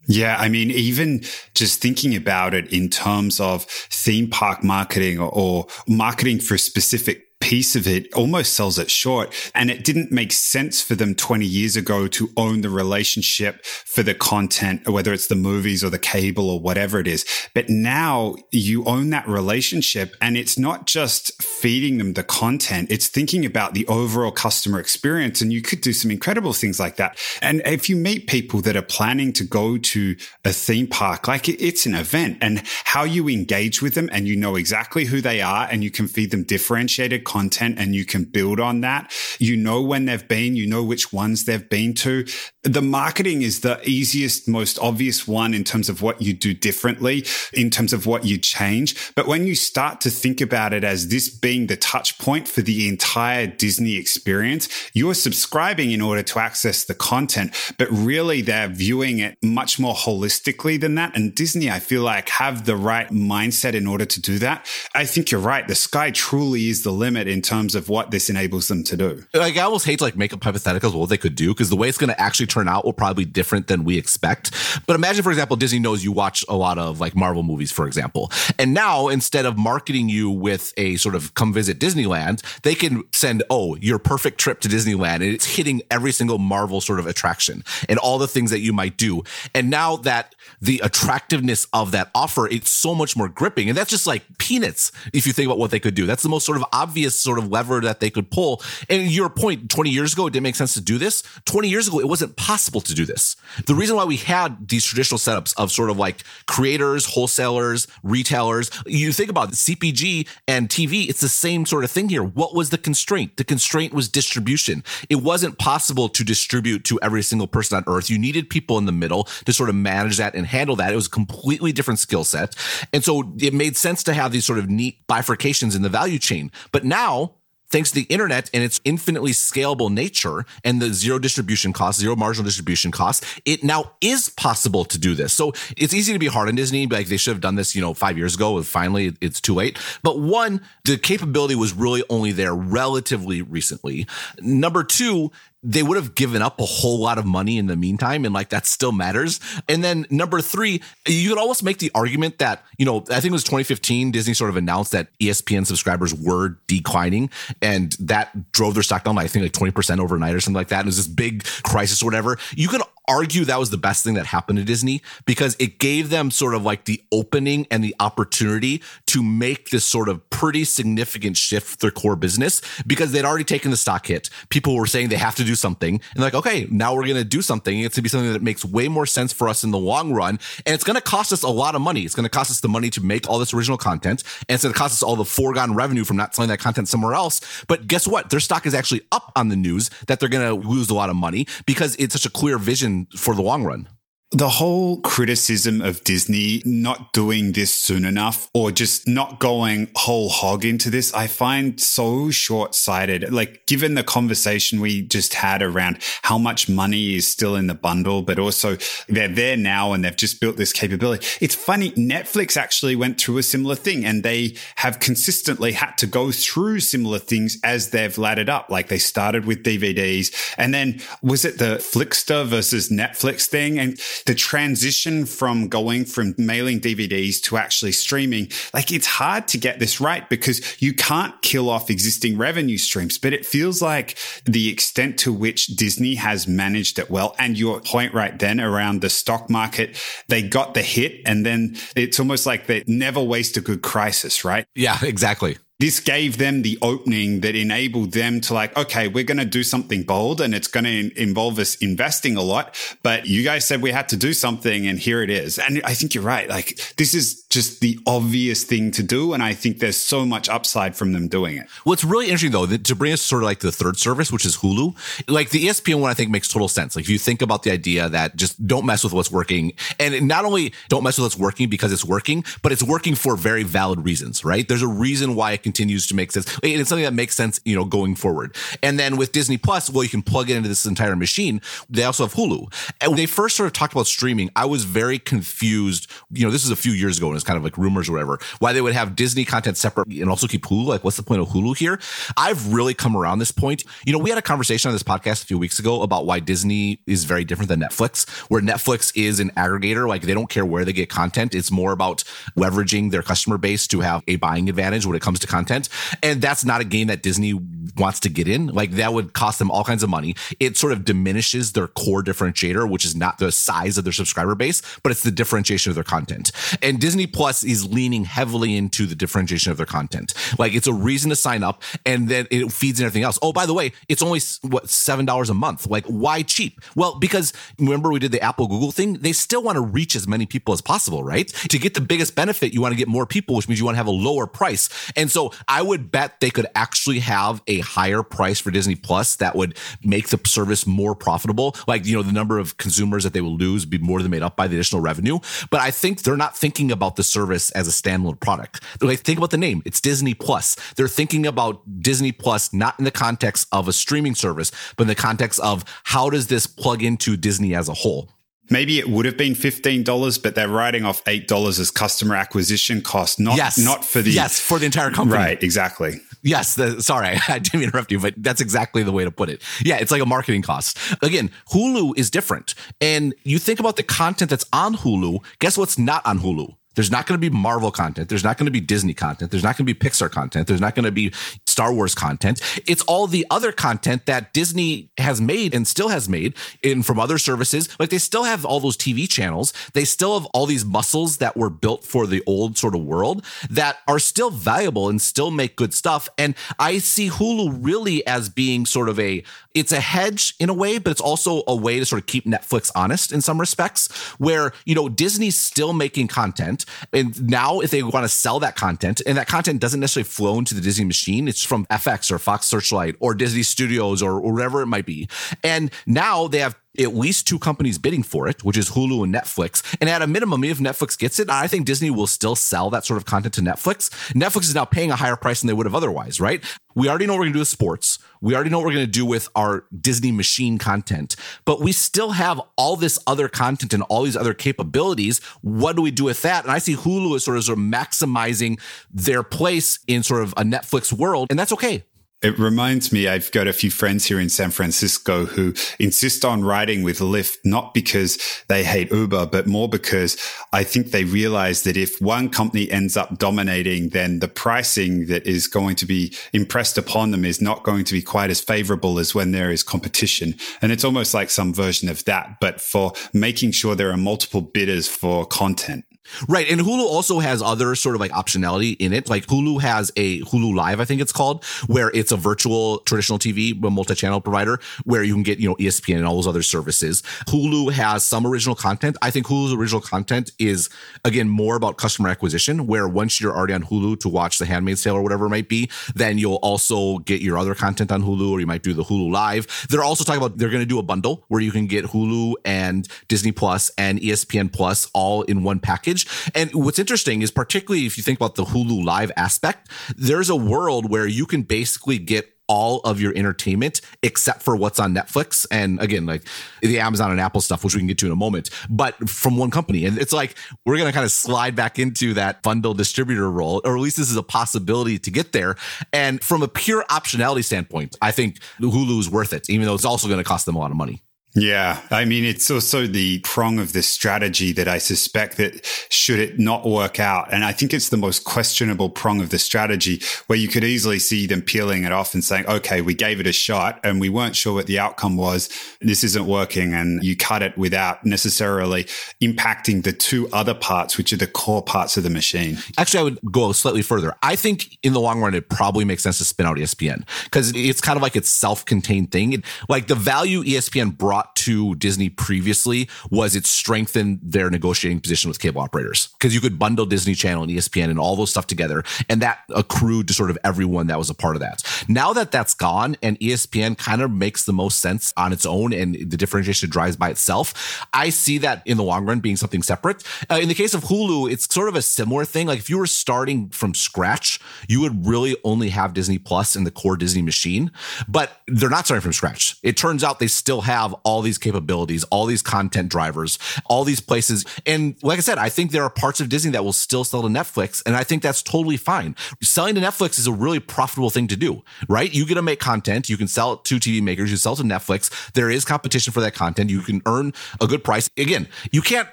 Yeah, I mean, even just thinking about it in terms of theme park marketing or, or marketing for specific piece of it almost sells it short. And it didn't make sense for them 20 years ago to own the relationship for the content, whether it's the movies or the cable or whatever it is. But now you own that relationship and it's not just feeding them the content. It's thinking about the overall customer experience. And you could do some incredible things like that. And if you meet people that are planning to go to a theme park, like it's an event and how you engage with them and you know exactly who they are and you can feed them differentiated content content and you can build on that. You know when they've been, you know which ones they've been to. The marketing is the easiest, most obvious one in terms of what you do differently, in terms of what you change. But when you start to think about it as this being the touch point for the entire Disney experience, you're subscribing in order to access the content, but really they're viewing it much more holistically than that. And Disney, I feel like have the right mindset in order to do that. I think you're right. The sky truly is the limit in terms of what this enables them to do. Like I almost hate to like make up hypotheticals of what they could do because the way it's going to actually turn out will probably be different than we expect. But imagine, for example, Disney knows you watch a lot of like Marvel movies, for example, and now instead of marketing you with a sort of come visit Disneyland, they can send oh your perfect trip to Disneyland, and it's hitting every single Marvel sort of attraction and all the things that you might do. And now that the attractiveness of that offer, it's so much more gripping, and that's just like peanuts if you think about what they could do. That's the most sort of obvious sort of lever that they could pull. And your point, 20 years ago, it didn't make sense to do this. 20 years ago, it wasn't possible to do this. The reason why we had these traditional setups of sort of like creators, wholesalers, retailers, you think about CPG and TV, it's the same sort of thing here. What was the constraint? The constraint was distribution. It wasn't possible to distribute to every single person on earth. You needed people in the middle to sort of manage that and handle that. It was a completely different skill set. And so it made sense to have these sort of neat bifurcations in the value chain. But now thanks to the internet and its infinitely scalable nature and the zero distribution costs, zero marginal distribution costs, it now is possible to do this. So it's easy to be hard on Disney, like they should have done this, you know, five years ago. And finally, it's too late. But one, the capability was really only there relatively recently. Number two, they would have given up a whole lot of money in the meantime and like that still matters. And then number three you could almost make the argument that you know i think it was 2015 disney sort of announced that espn subscribers were declining and that drove their stock down i think like 20% overnight or something like that it was this big crisis or whatever. You could argue that was the best thing that happened to Disney because it gave them sort of like the opening and the opportunity to make this sort of pretty significant shift their core business because they'd already taken the stock hit. People were saying they have to do something and like, okay, now we're going to do something. It's going to be something that makes way more sense for us in the long run. And it's going to cost us a lot of money. It's going to cost us the money to make all this original content. And it's going to cost us all the foregone revenue from not selling that content somewhere else. But guess what? Their stock is actually up on the news that they're going to lose a lot of money because it's such a clear vision for the long run the whole criticism of Disney not doing this soon enough or just not going whole hog into this, I find so short sighted. Like, given the conversation we just had around how much money is still in the bundle, but also they're there now and they've just built this capability. It's funny. Netflix actually went through a similar thing and they have consistently had to go through similar things as they've laddered up. Like, they started with DVDs and then was it the Flixster versus Netflix thing? And the transition from going from mailing DVDs to actually streaming, like it's hard to get this right because you can't kill off existing revenue streams. But it feels like the extent to which Disney has managed it well, and your point right then around the stock market, they got the hit, and then it's almost like they never waste a good crisis, right? Yeah, exactly this gave them the opening that enabled them to like, okay, we're going to do something bold and it's going to involve us investing a lot. But you guys said we had to do something and here it is. And I think you're right. Like this is just the obvious thing to do. And I think there's so much upside from them doing it. What's really interesting though, to bring us sort of like the third service, which is Hulu, like the ESPN one, I think makes total sense. Like if you think about the idea that just don't mess with what's working and not only don't mess with what's working because it's working, but it's working for very valid reasons, right? There's a reason why continues to make sense. And it's something that makes sense, you know, going forward. And then with Disney Plus, well, you can plug it into this entire machine. They also have Hulu. And when they first sort of talked about streaming, I was very confused. You know, this is a few years ago and it's kind of like rumors or whatever, why they would have Disney content separate and also keep Hulu. Like, what's the point of Hulu here? I've really come around this point. You know, we had a conversation on this podcast a few weeks ago about why Disney is very different than Netflix, where Netflix is an aggregator. Like, they don't care where they get content. It's more about leveraging their customer base to have a buying advantage when it comes to content. And that's not a game that Disney wants to get in. Like that would cost them all kinds of money. It sort of diminishes their core differentiator, which is not the size of their subscriber base, but it's the differentiation of their content. And Disney Plus is leaning heavily into the differentiation of their content. Like it's a reason to sign up and then it feeds in everything else. Oh, by the way, it's only what, $7 a month. Like why cheap? Well, because remember we did the Apple Google thing. They still want to reach as many people as possible, right? To get the biggest benefit, you want to get more people, which means you want to have a lower price. And so I would bet they could actually have a higher price for Disney Plus that would make the service more profitable. Like, you know, the number of consumers that they will lose be more than made up by the additional revenue. But I think they're not thinking about the service as a standalone product. They're like, think about the name. It's Disney Plus. They're thinking about Disney Plus not in the context of a streaming service, but in the context of how does this plug into Disney as a whole? Maybe it would have been $15 but they're writing off $8 as customer acquisition cost not yes. not for the yes for the entire company right exactly Yes, the, sorry, I didn't interrupt you, but that's exactly the way to put it. Yeah, it's like a marketing cost. Again, Hulu is different. And you think about the content that's on Hulu, guess what's not on Hulu? There's not going to be Marvel content. There's not going to be Disney content. There's not going to be Pixar content. There's not going to be Star Wars content. It's all the other content that Disney has made and still has made in from other services. Like they still have all those TV channels. They still have all these muscles that were built for the old sort of world that are still valuable and still make good stuff. And I see Hulu really as being sort of a it's a hedge in a way, but it's also a way to sort of keep Netflix honest in some respects, where, you know, Disney's still making content. And now if they want to sell that content, and that content doesn't necessarily flow into the Disney machine, it's from FX or Fox Searchlight or Disney Studios or, wherever it might be. And now they have at least two companies bidding for it, which is Hulu and Netflix. And at a minimum, if Netflix gets it, I think Disney will still sell that sort of content to Netflix. Netflix is now paying a higher price than they would have otherwise, right? We already know what we're going to do with sports. We already know what we're going to do with our Disney machine content, but we still have all this other content and all these other capabilities. What do we do with that? And I see Hulu as sort of, sort of maximizing their place in sort of a Netflix world, and that's okay. It reminds me, I've got a few friends here in San Francisco who insist on riding with Lyft, not because they hate Uber, but more because I think they realize that if one company ends up dominating, then the pricing that is going to be impressed upon them is not going to be quite as favorable as when there is competition. And it's almost like some version of that, but for making sure there are multiple bidders for content. Right. And Hulu also has other sort of like optionality in it. Like Hulu has a Hulu Live, I think it's called, where it's a virtual traditional TV, a multi-channel provider where you can get, you know, ESPN and all those other services. Hulu has some original content. I think Hulu's original content is again more about customer acquisition, where once you're already on Hulu to watch The Handmaid's Tale or whatever it might be, then you'll also get your other content on Hulu or you might do the Hulu Live. They're also talking about they're going to do a bundle where you can get Hulu and Disney Plus and ESPN Plus all in one package package. And what's interesting is particularly if you think about the Hulu Live aspect, there's a world where you can basically get all of your entertainment except for what's on Netflix. And again, like the Amazon and Apple stuff, which we can get to in a moment, but from one company. And it's like we're going to kind of slide back into that bundle distributor role, or at least this is a possibility to get there. And from a pure optionality standpoint, I think Hulu is worth it, even though it's also going to cost them a lot of money. Yeah. I mean, it's also the prong of this strategy that I suspect that should it not work out. And I think it's the most questionable prong of the strategy where you could easily see them peeling it off and saying, okay, we gave it a shot and we weren't sure what the outcome was. This isn't working. And you cut it without necessarily impacting the two other parts, which are the core parts of the machine. Actually, I would go slightly further. I think in the long run, it probably makes sense to spin out ESPN because it's kind of like its self contained thing. Like the value ESPN brought to Disney previously was it strengthened their negotiating position with cable operators because you could bundle Disney Channel and ESPN and all those stuff together, and that accrued to sort of everyone that was a part of that. Now that that's gone and ESPN kind of makes the most sense on its own and the differentiation drives by itself, I see that in the long run being something separate. Uh, in the case of Hulu, it's sort of a similar thing. Like if you were starting from scratch, you would really only have Disney Plus in the core Disney machine, but they're not starting from scratch. It turns out they still have all all these capabilities, all these content drivers, all these places. And like I said, I think there are parts of Disney that will still sell to Netflix. And I think that's totally fine. Selling to Netflix is a really profitable thing to do, right? You get to make content. You can sell it to TV makers. You sell to Netflix. There is competition for that content. You can earn a good price. Again, you can't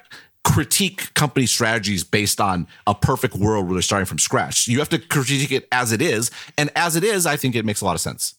critique company strategies based on a perfect world where they're starting from scratch. You have to critique it as it is. And as it is, I think it makes a lot of sense.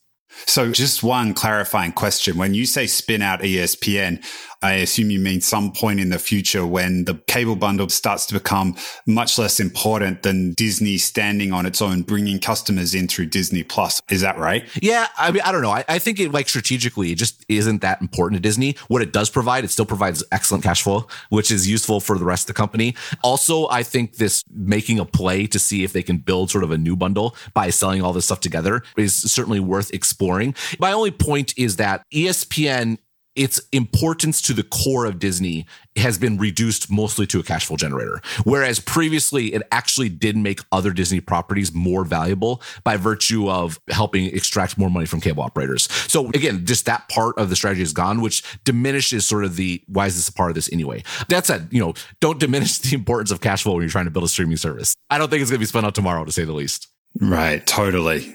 So, just one clarifying question. When you say spin out ESPN, I assume you mean some point in the future when the cable bundle starts to become much less important than Disney standing on its own, bringing customers in through Disney Plus. Is that right? Yeah. I mean, I don't know. I, I think it like strategically, it just isn't that important to Disney. What it does provide, it still provides excellent cash flow, which is useful for the rest of the company. Also, I think this making a play to see if they can build sort of a new bundle by selling all this stuff together is certainly worth exploring. My only point is that ESPN its importance to the core of Disney has been reduced mostly to a cash flow generator. Whereas previously it actually did make other Disney properties more valuable by virtue of helping extract more money from cable operators. So again, just that part of the strategy is gone, which diminishes sort of the why is this a part of this anyway? That said, you know, don't diminish the importance of cash flow when you're trying to build a streaming service. I don't think it's going to be spun out tomorrow to say the least. Right, totally.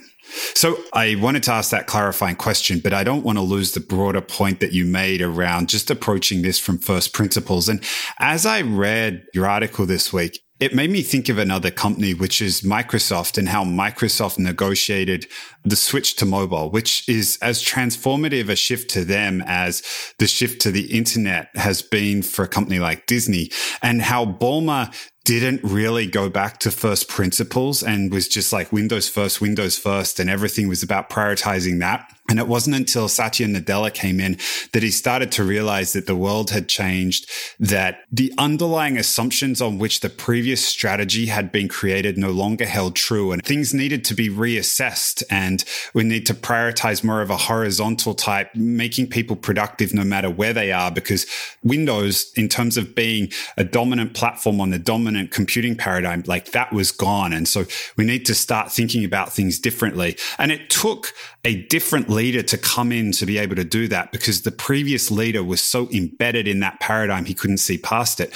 So I wanted to ask that clarifying question, but I don't want to lose the broader point that you made around just approaching this from first principles. And as I read your article this week, it made me think of another company, which is Microsoft and how Microsoft negotiated the switch to mobile, which is as transformative a shift to them as the shift to the internet has been for a company like Disney and how Ballmer didn't really go back to first principles and was just like Windows first, Windows first, and everything was about prioritizing that. And it wasn't until Satya Nadella came in that he started to realize that the world had changed, that the underlying assumptions on which the previous strategy had been created no longer held true and things needed to be reassessed. And we need to prioritize more of a horizontal type, making people productive no matter where they are, because Windows, in terms of being a dominant platform on the dominant computing paradigm, like that was gone. And so we need to start thinking about things differently. And it took a different leader to come in to be able to do that because the previous leader was so embedded in that paradigm he couldn't see past it.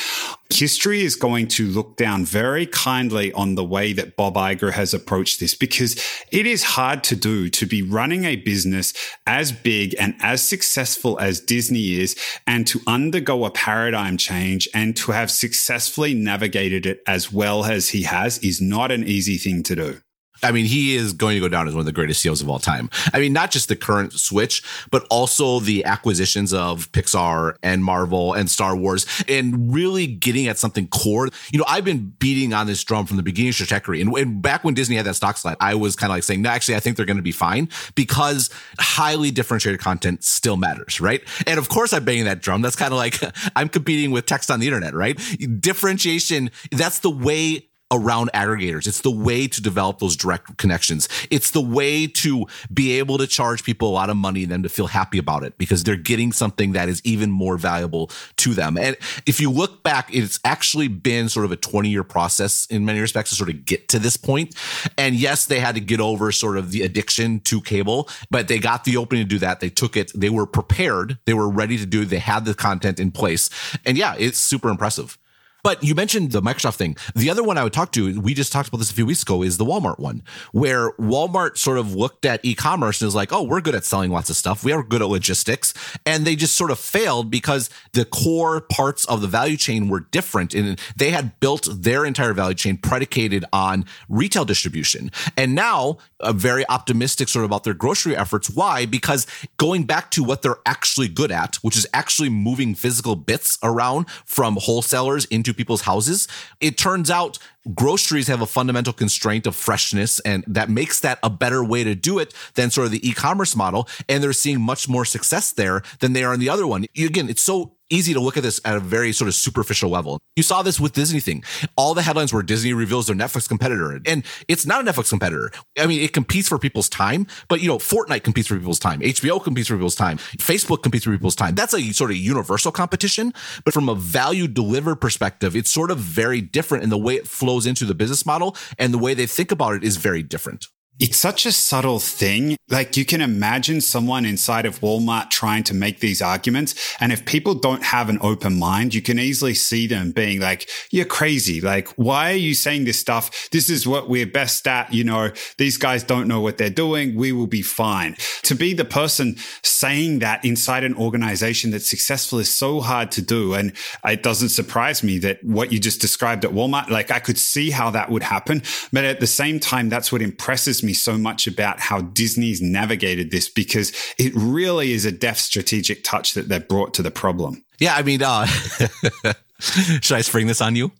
History is going to look down very kindly on the way that Bob Iger has approached this because it is hard to do to be running a business as big and as successful as Disney is and to undergo a paradigm change and to have successfully navigated it as well as he has is not an easy thing to do. I mean, he is going to go down as one of the greatest CEOs of all time. I mean, not just the current Switch, but also the acquisitions of Pixar and Marvel and Star Wars and really getting at something core. You know, I've been beating on this drum from the beginning of Stratechery. And, and back when Disney had that stock slide, I was kind of like saying, no, actually, I think they're going to be fine because highly differentiated content still matters, right? And of course, I'm banging that drum. That's kind of like I'm competing with text on the internet, right? Differentiation, that's the way around aggregators. It's the way to develop those direct connections. It's the way to be able to charge people a lot of money and them to feel happy about it because they're getting something that is even more valuable to them. And if you look back, it's actually been sort of a 20 year process in many respects to sort of get to this point. And yes, they had to get over sort of the addiction to cable, but they got the opening to do that. They took it. They were prepared. They were ready to do it. They had the content in place. And yeah, it's super impressive. But you mentioned the Microsoft thing. The other one I would talk to, we just talked about this a few weeks ago, is the Walmart one, where Walmart sort of looked at e-commerce and is like, oh, we're good at selling lots of stuff. We are good at logistics. And they just sort of failed because the core parts of the value chain were different. And they had built their entire value chain predicated on retail distribution. And now a very optimistic sort of about their grocery efforts. Why? Because going back to what they're actually good at, which is actually moving physical bits around from wholesalers into people's houses. It turns out groceries have a fundamental constraint of freshness and that makes that a better way to do it than sort of the e-commerce model and they're seeing much more success there than they are in the other one again it's so easy to look at this at a very sort of superficial level. You saw this with Disney thing. All the headlines were Disney reveals their Netflix competitor. And it's not a Netflix competitor. I mean, it competes for people's time, but you know, Fortnite competes for people's time. HBO competes for people's time. Facebook competes for people's time. That's a sort of universal competition. But from a value delivered perspective, it's sort of very different in the way it flows into the business model and the way they think about it is very different. It's such a subtle thing. Like you can imagine someone inside of Walmart trying to make these arguments. And if people don't have an open mind, you can easily see them being like, you're crazy. Like, why are you saying this stuff? This is what we're best at. You know, these guys don't know what they're doing. We will be fine. To be the person saying that inside an organization that's successful is so hard to do. And it doesn't surprise me that what you just described at Walmart, like I could see how that would happen. But at the same time, that's what impresses me so much about how Disney's navigated this because it really is a deft strategic touch that they've brought to the problem. Yeah, I mean, uh, should I spring this on you?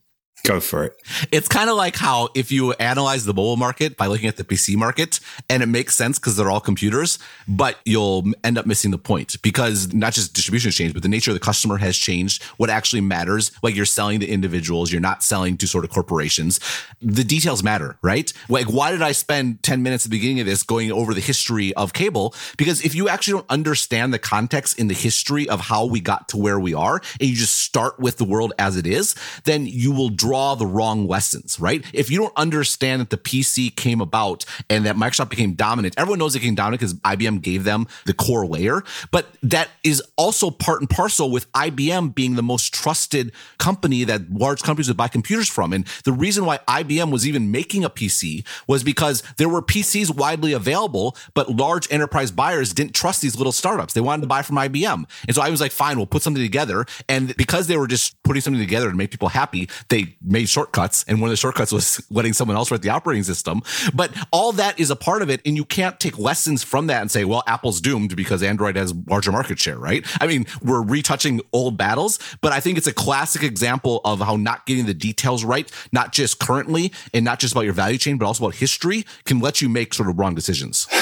Go for it. It's kind of like how if you analyze the mobile market by looking at the PC market, and it makes sense because they're all computers, but you'll end up missing the point because not just distribution has changed, but the nature of the customer has changed. What actually matters, like you're selling to individuals, you're not selling to sort of corporations. The details matter, right? Like, why did I spend 10 minutes at the beginning of this going over the history of cable? Because if you actually don't understand the context in the history of how we got to where we are, and you just start with the world as it is, then you will draw draw the wrong lessons, right? If you don't understand that the PC came about and that Microsoft became dominant, everyone knows it became dominant because IBM gave them the core layer, but that is also part and parcel with IBM being the most trusted company that large companies would buy computers from. And the reason why IBM was even making a PC was because there were PCs widely available, but large enterprise buyers didn't trust these little startups. They wanted to buy from IBM. And so I was like, fine, we'll put something together. And because they were just putting something together to make people happy, they made shortcuts. And one of the shortcuts was letting someone else write the operating system. But all that is a part of it. And you can't take lessons from that and say, well, Apple's doomed because Android has larger market share, right? I mean, we're retouching old battles, but I think it's a classic example of how not getting the details right, not just currently and not just about your value chain, but also about history can let you make sort of wrong decisions.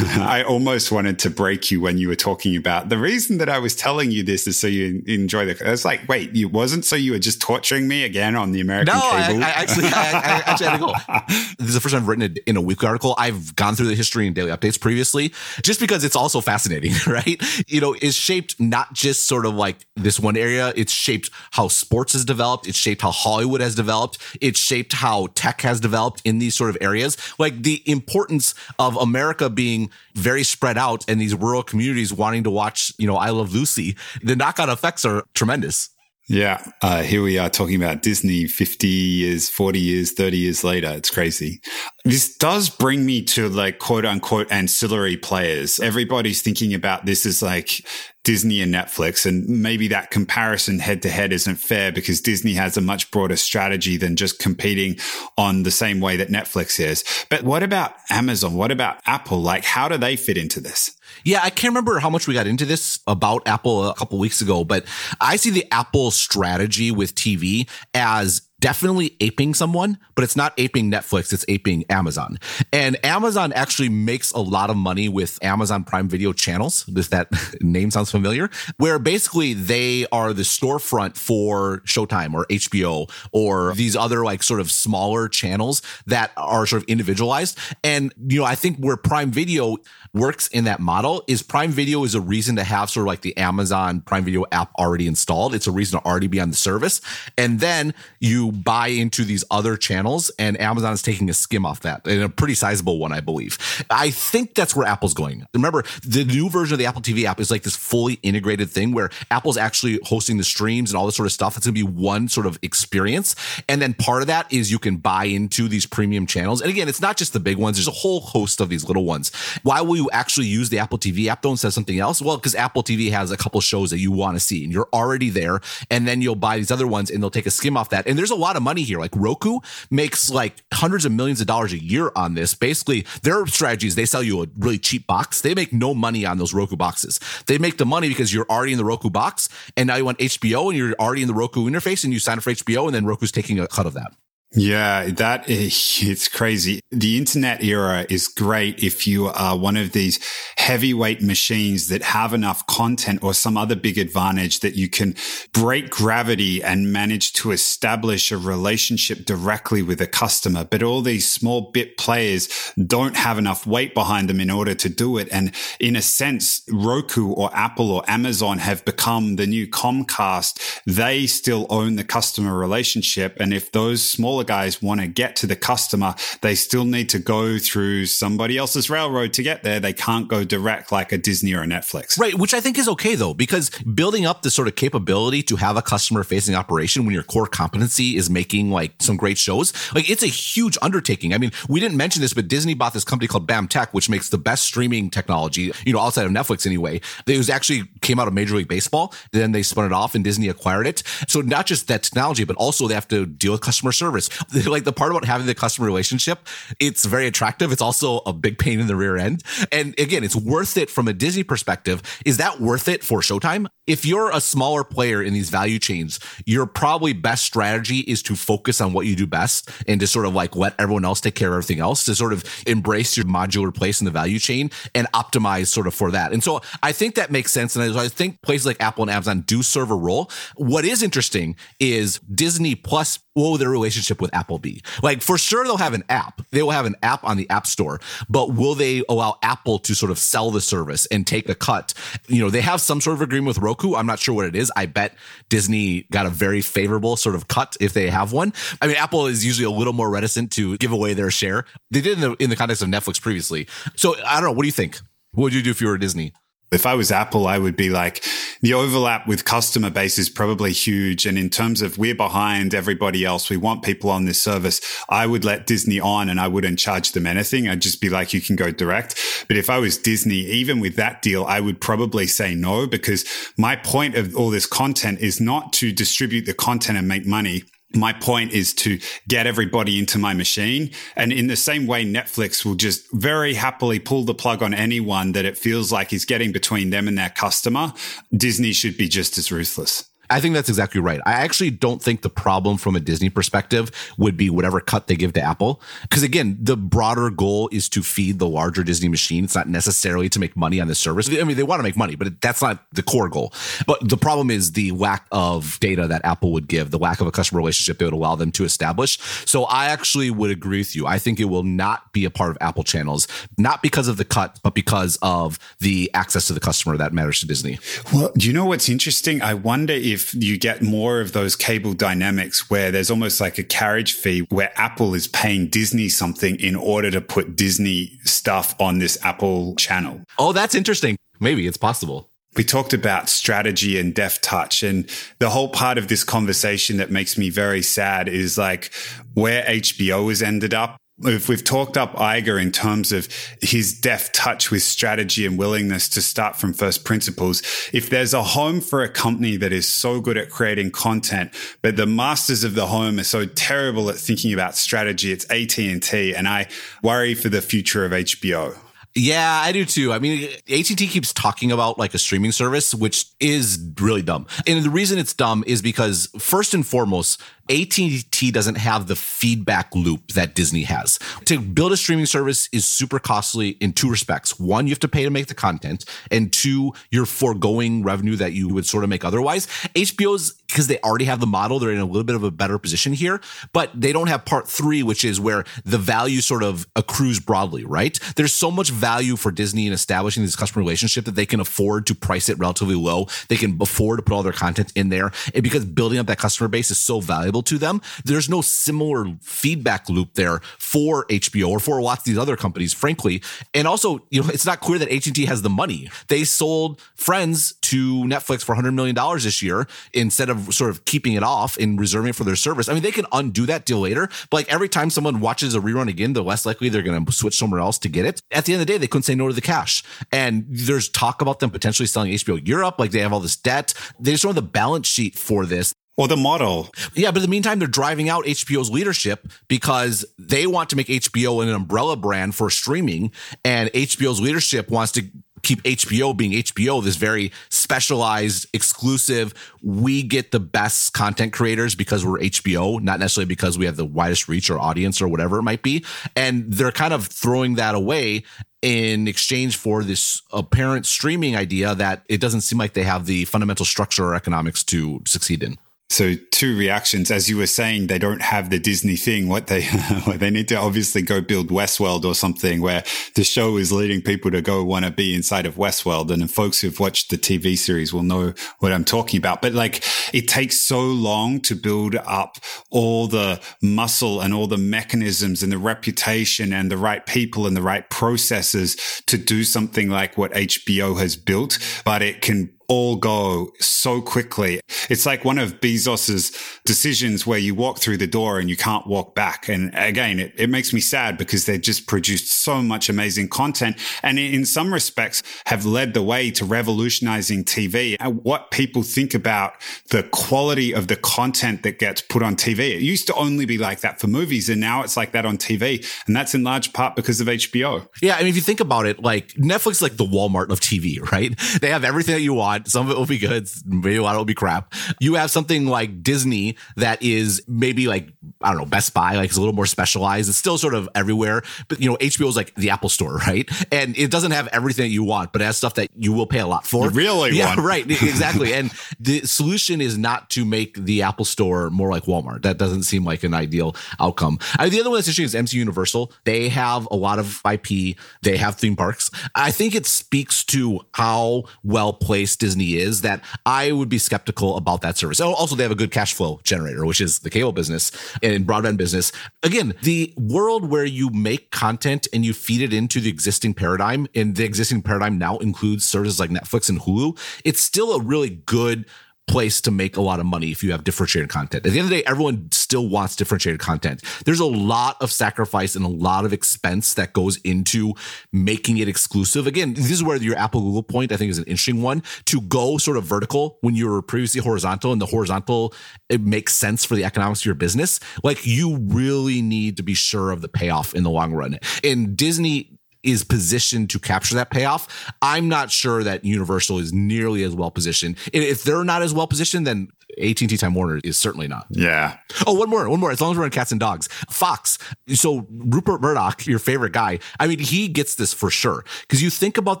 I almost wanted to break you when you were talking about the reason that I was telling you this is so you enjoy the. I was like, wait, it wasn't so you were just torturing me again on the American American no, cable. I, I actually, I, I actually had to go. This is the first time I've written it in a weekly article. I've gone through the history and daily updates previously, just because it's also fascinating, right? You know, it's shaped not just sort of like this one area. It's shaped how sports has developed. It's shaped how Hollywood has developed. It's shaped how tech has developed in these sort of areas. Like the importance of America being very spread out and these rural communities wanting to watch, you know, I Love Lucy. The knockout effects are tremendous. Yeah. Uh, here we are talking about Disney 50 years, 40 years, 30 years later. It's crazy. This does bring me to like quote unquote ancillary players. Everybody's thinking about this as like Disney and Netflix. And maybe that comparison head to head isn't fair because Disney has a much broader strategy than just competing on the same way that Netflix is. But what about Amazon? What about Apple? Like, how do they fit into this? Yeah, I can't remember how much we got into this about Apple a couple weeks ago, but I see the Apple strategy with TV as definitely aping someone, but it's not aping Netflix, it's aping Amazon. And Amazon actually makes a lot of money with Amazon Prime Video channels. If that name sounds familiar, where basically they are the storefront for Showtime or HBO or these other like sort of smaller channels that are sort of individualized. And, you know, I think where Prime Video works in that model is Prime Video is a reason to have sort of like the Amazon Prime Video app already installed. It's a reason to already be on the service. And then you buy into these other channels and Amazon is taking a skim off that and a pretty sizable one, I believe. I think that's where Apple's going. Remember, the new version of the Apple TV app is like this fully integrated thing where Apple's actually hosting the streams and all this sort of stuff. It's going to be one sort of experience. And then part of that is you can buy into these premium channels. And again, it's not just the big ones. There's a whole host of these little ones. Why will you actually use the Apple TV app though instead of something else? Well, because Apple TV has a couple shows that you want to see and you're already there. And then you'll buy these other ones and they'll take a skim off that. And there's a lot of money here. Like Roku makes like hundreds of millions of dollars a year on this. Basically, their strategy is they sell you a really cheap box. They make no money on those Roku boxes. They make the money because you're already in the Roku box and now you want HBO and you're already in the Roku interface and you sign up for HBO and then Roku's taking a cut of that. Yeah, that is, it's crazy. The internet era is great if you are one of these heavyweight machines that have enough content or some other big advantage that you can break gravity and manage to establish a relationship directly with a customer. But all these small bit players don't have enough weight behind them in order to do it. And in a sense, Roku or Apple or Amazon have become the new Comcast. They still own the customer relationship. And if those smaller guys want to get to the customer, they still need to go through somebody else's railroad to get there. They can't go direct like a Disney or a Netflix. Right. Which I think is okay though, because building up the sort of capability to have a customer facing operation when your core competency is making like some great shows, like it's a huge undertaking. I mean, we didn't mention this, but Disney bought this company called BAM Tech, which makes the best streaming technology, you know, outside of Netflix anyway. It was actually came out of Major League Baseball. Then they spun it off and Disney acquired it. So not just that technology, but also they have to deal with customer service. like the part about having the customer relationship, it's very attractive. It's also a big pain in the rear end. And again, it's worth it from a Disney perspective. Is that worth it for Showtime? If you're a smaller player in these value chains, your probably best strategy is to focus on what you do best and to sort of like let everyone else take care of everything else to sort of embrace your modular place in the value chain and optimize sort of for that. And so I think that makes sense. And I think places like Apple and Amazon do serve a role. What is interesting is Disney Plus will their relationship with Apple be? Like for sure they'll have an app. They will have an app on the App Store, but will they allow Apple to sort of sell the service and take a cut? You know, they have some sort of agreement with Roku. I'm not sure what it is. I bet Disney got a very favorable sort of cut if they have one. I mean, Apple is usually a little more reticent to give away their share. They did in the in the context of Netflix previously. So I don't know. What do you think? What would you do if you were Disney? If I was Apple, I would be like, the overlap with customer base is probably huge. And in terms of we're behind everybody else, we want people on this service. I would let Disney on and I wouldn't charge them anything. I'd just be like, you can go direct. But if I was Disney, even with that deal, I would probably say no, because my point of all this content is not to distribute the content and make money my point is to get everybody into my machine. And in the same way, Netflix will just very happily pull the plug on anyone that it feels like is getting between them and their customer. Disney should be just as ruthless. I think that's exactly right. I actually don't think the problem from a Disney perspective would be whatever cut they give to Apple. Because again, the broader goal is to feed the larger Disney machine. It's not necessarily to make money on the service. I mean, they want to make money, but that's not the core goal. But the problem is the lack of data that Apple would give, the lack of a customer relationship that would allow them to establish. So I actually would agree with you. I think it will not be a part of Apple channels, not because of the cut, but because of the access to the customer that matters to Disney. Well, do you know what's interesting? I wonder if if you get more of those cable dynamics where there's almost like a carriage fee where Apple is paying Disney something in order to put Disney stuff on this Apple channel. Oh, that's interesting. Maybe it's possible. We talked about strategy and deft touch. And the whole part of this conversation that makes me very sad is like where HBO has ended up if we've talked up Iger in terms of his deft touch with strategy and willingness to start from first principles, if there's a home for a company that is so good at creating content, but the masters of the home are so terrible at thinking about strategy, it's AT&T. And I worry for the future of HBO. Yeah, I do too. I mean, AT&T keeps talking about like a streaming service, which is really dumb. And the reason it's dumb is because first and foremost, AT&T doesn't have the feedback loop that Disney has. To build a streaming service is super costly in two respects. One, you have to pay to make the content, and two, you're foregoing revenue that you would sort of make otherwise. HBO's because they already have the model, they're in a little bit of a better position here, but they don't have part 3 which is where the value sort of accrues broadly, right? There's so much value for Disney in establishing this customer relationship that they can afford to price it relatively low. They can afford to put all their content in there. And because building up that customer base is so valuable to them. There's no similar feedback loop there for HBO or for lots of these other companies, frankly. And also, you know, it's not clear that AT&T has the money. They sold Friends to Netflix for $100 million this year instead of sort of keeping it off and reserving it for their service. I mean, they can undo that deal later, but like every time someone watches a rerun again, the less likely they're going to switch somewhere else to get it. At the end of the day, they couldn't say no to the cash. And there's talk about them potentially selling HBO Europe. Like they have all this debt. They just don't have the balance sheet for this. Or the model. Yeah, but in the meantime, they're driving out HBO's leadership because they want to make HBO an umbrella brand for streaming. And HBO's leadership wants to keep HBO being HBO, this very specialized, exclusive. We get the best content creators because we're HBO, not necessarily because we have the widest reach or audience or whatever it might be. And they're kind of throwing that away in exchange for this apparent streaming idea that it doesn't seem like they have the fundamental structure or economics to succeed in. So two reactions, as you were saying, they don't have the Disney thing. What they they need to obviously go build Westworld or something where the show is leading people to go want to be inside of Westworld. And folks who've watched the TV series will know what I'm talking about. But like it takes so long to build up all the muscle and all the mechanisms and the reputation and the right people and the right processes to do something like what HBO has built. But it can all go so quickly. It's like one of Bezos's decisions where you walk through the door and you can't walk back. And again, it, it makes me sad because they just produced so much amazing content and in some respects have led the way to revolutionizing TV and what people think about the quality of the content that gets put on TV. It used to only be like that for movies and now it's like that on TV. And that's in large part because of HBO. Yeah. I mean, if you think about it, like Netflix is like the Walmart of TV, right? They have everything that you want. Some of it will be good. Maybe a lot of it will be crap. You have something like Disney that is maybe like, I don't know, Best Buy, like it's a little more specialized. It's still sort of everywhere, but you know, HBO is like the Apple store, right? And it doesn't have everything that you want, but it has stuff that you will pay a lot for. You really yeah, want. right. Exactly. and the solution is not to make the Apple store more like Walmart. That doesn't seem like an ideal outcome. I, the other one that's interesting is NBC Universal. They have a lot of IP. They have theme parks. I think it speaks to how well placed Disney is that I would be skeptical about that service. Oh, also, they have a good cash flow generator, which is the cable business and broadband business. Again, the world where you make content and you feed it into the existing paradigm, and the existing paradigm now includes services like Netflix and Hulu, it's still a really good place to make a lot of money if you have differentiated content. At the end of the day, everyone still wants differentiated content. There's a lot of sacrifice and a lot of expense that goes into making it exclusive. Again, this is where your Apple Google point I think is an interesting one to go sort of vertical when you were previously horizontal and the horizontal it makes sense for the economics of your business. Like you really need to be sure of the payoff in the long run. And Disney is positioned to capture that payoff. I'm not sure that Universal is nearly as well positioned. If they're not as well positioned, then AT&T Time Warner is certainly not. Yeah. Oh, one more, one more. As long as we're on cats and dogs, Fox. So Rupert Murdoch, your favorite guy. I mean, he gets this for sure because you think about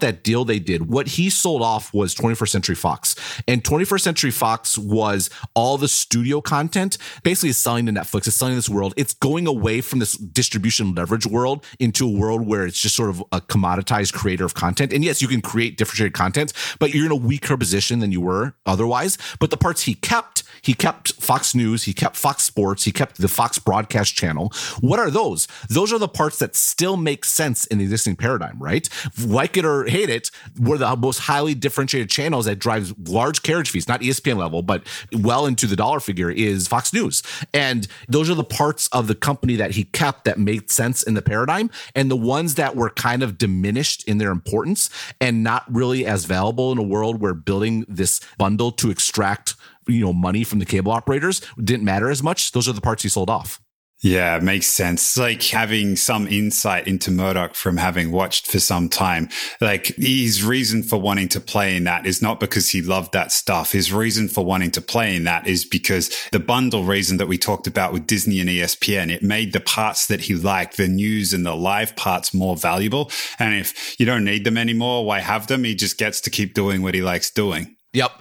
that deal they did. What he sold off was 21st Century Fox, and 21st Century Fox was all the studio content. Basically, is selling to Netflix. It's selling this world. It's going away from this distribution leverage world into a world where it's just sort of a commoditized creator of content. And yes, you can create differentiated content, but you're in a weaker position than you were otherwise. But the parts he kept kept he kept Fox News, he kept Fox Sports, he kept the Fox broadcast channel. What are those? Those are the parts that still make sense in the existing paradigm, right? Like it or hate it, we're the most highly differentiated channels that drives large carriage fees, not ESPN level, but well into the dollar figure is Fox News. And those are the parts of the company that he kept that made sense in the paradigm. And the ones that were kind of diminished in their importance and not really as valuable in a world where building this bundle to extract you know money from the cable operators didn't matter as much. Those are the parts he sold off. Yeah, makes sense. Like having some insight into Murdoch from having watched for some time. Like his reason for wanting to play in that is not because he loved that stuff. His reason for wanting to play in that is because the bundle reason that we talked about with Disney and ESPN, it made the parts that he liked, the news and the live parts more valuable. And if you don't need them anymore, why have them? He just gets to keep doing what he likes doing. Yep.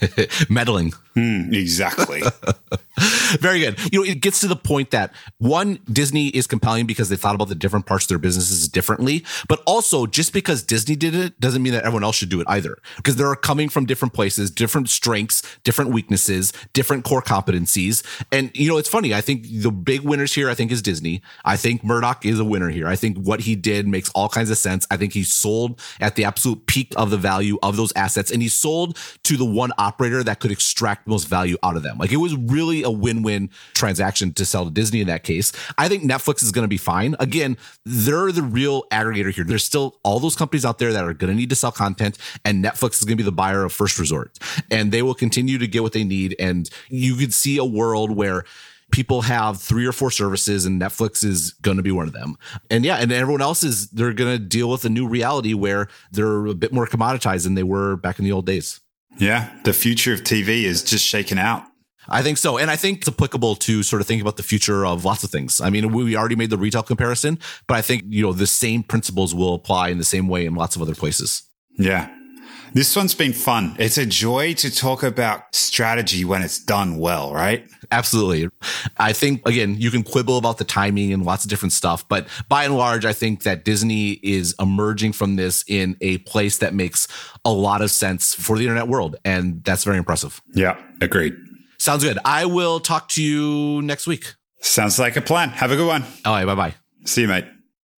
Meddling. Mm, exactly. Very good. You know, it gets to the point that one, Disney is compelling because they thought about the different parts of their businesses differently. But also, just because Disney did it doesn't mean that everyone else should do it either. Because they're coming from different places, different strengths, different weaknesses, different core competencies. And, you know, it's funny. I think the big winners here, I think, is Disney. I think Murdoch is a winner here. I think what he did makes all kinds of sense. I think he sold at the absolute peak of the value of those assets and he sold to the one operator that could extract most value out of them. Like it was really a win-win transaction to sell to Disney in that case. I think Netflix is going to be fine. Again, they're the real aggregator here. There's still all those companies out there that are going to need to sell content and Netflix is going to be the buyer of first resort and they will continue to get what they need. And you could see a world where people have three or four services and Netflix is going to be one of them. And yeah, and everyone else is, they're going to deal with a new reality where they're a bit more commoditized than they were back in the old days. Yeah, the future of TV is just shaken out. I think so. And I think it's applicable to sort of think about the future of lots of things. I mean, we already made the retail comparison, but I think, you know, the same principles will apply in the same way in lots of other places. Yeah. This one's been fun. It's a joy to talk about strategy when it's done well, right? Absolutely. I think, again, you can quibble about the timing and lots of different stuff, but by and large, I think that Disney is emerging from this in a place that makes a lot of sense for the internet world. And that's very impressive. Yeah, agreed. Sounds good. I will talk to you next week. Sounds like a plan. Have a good one. All right. Bye bye. See you, mate.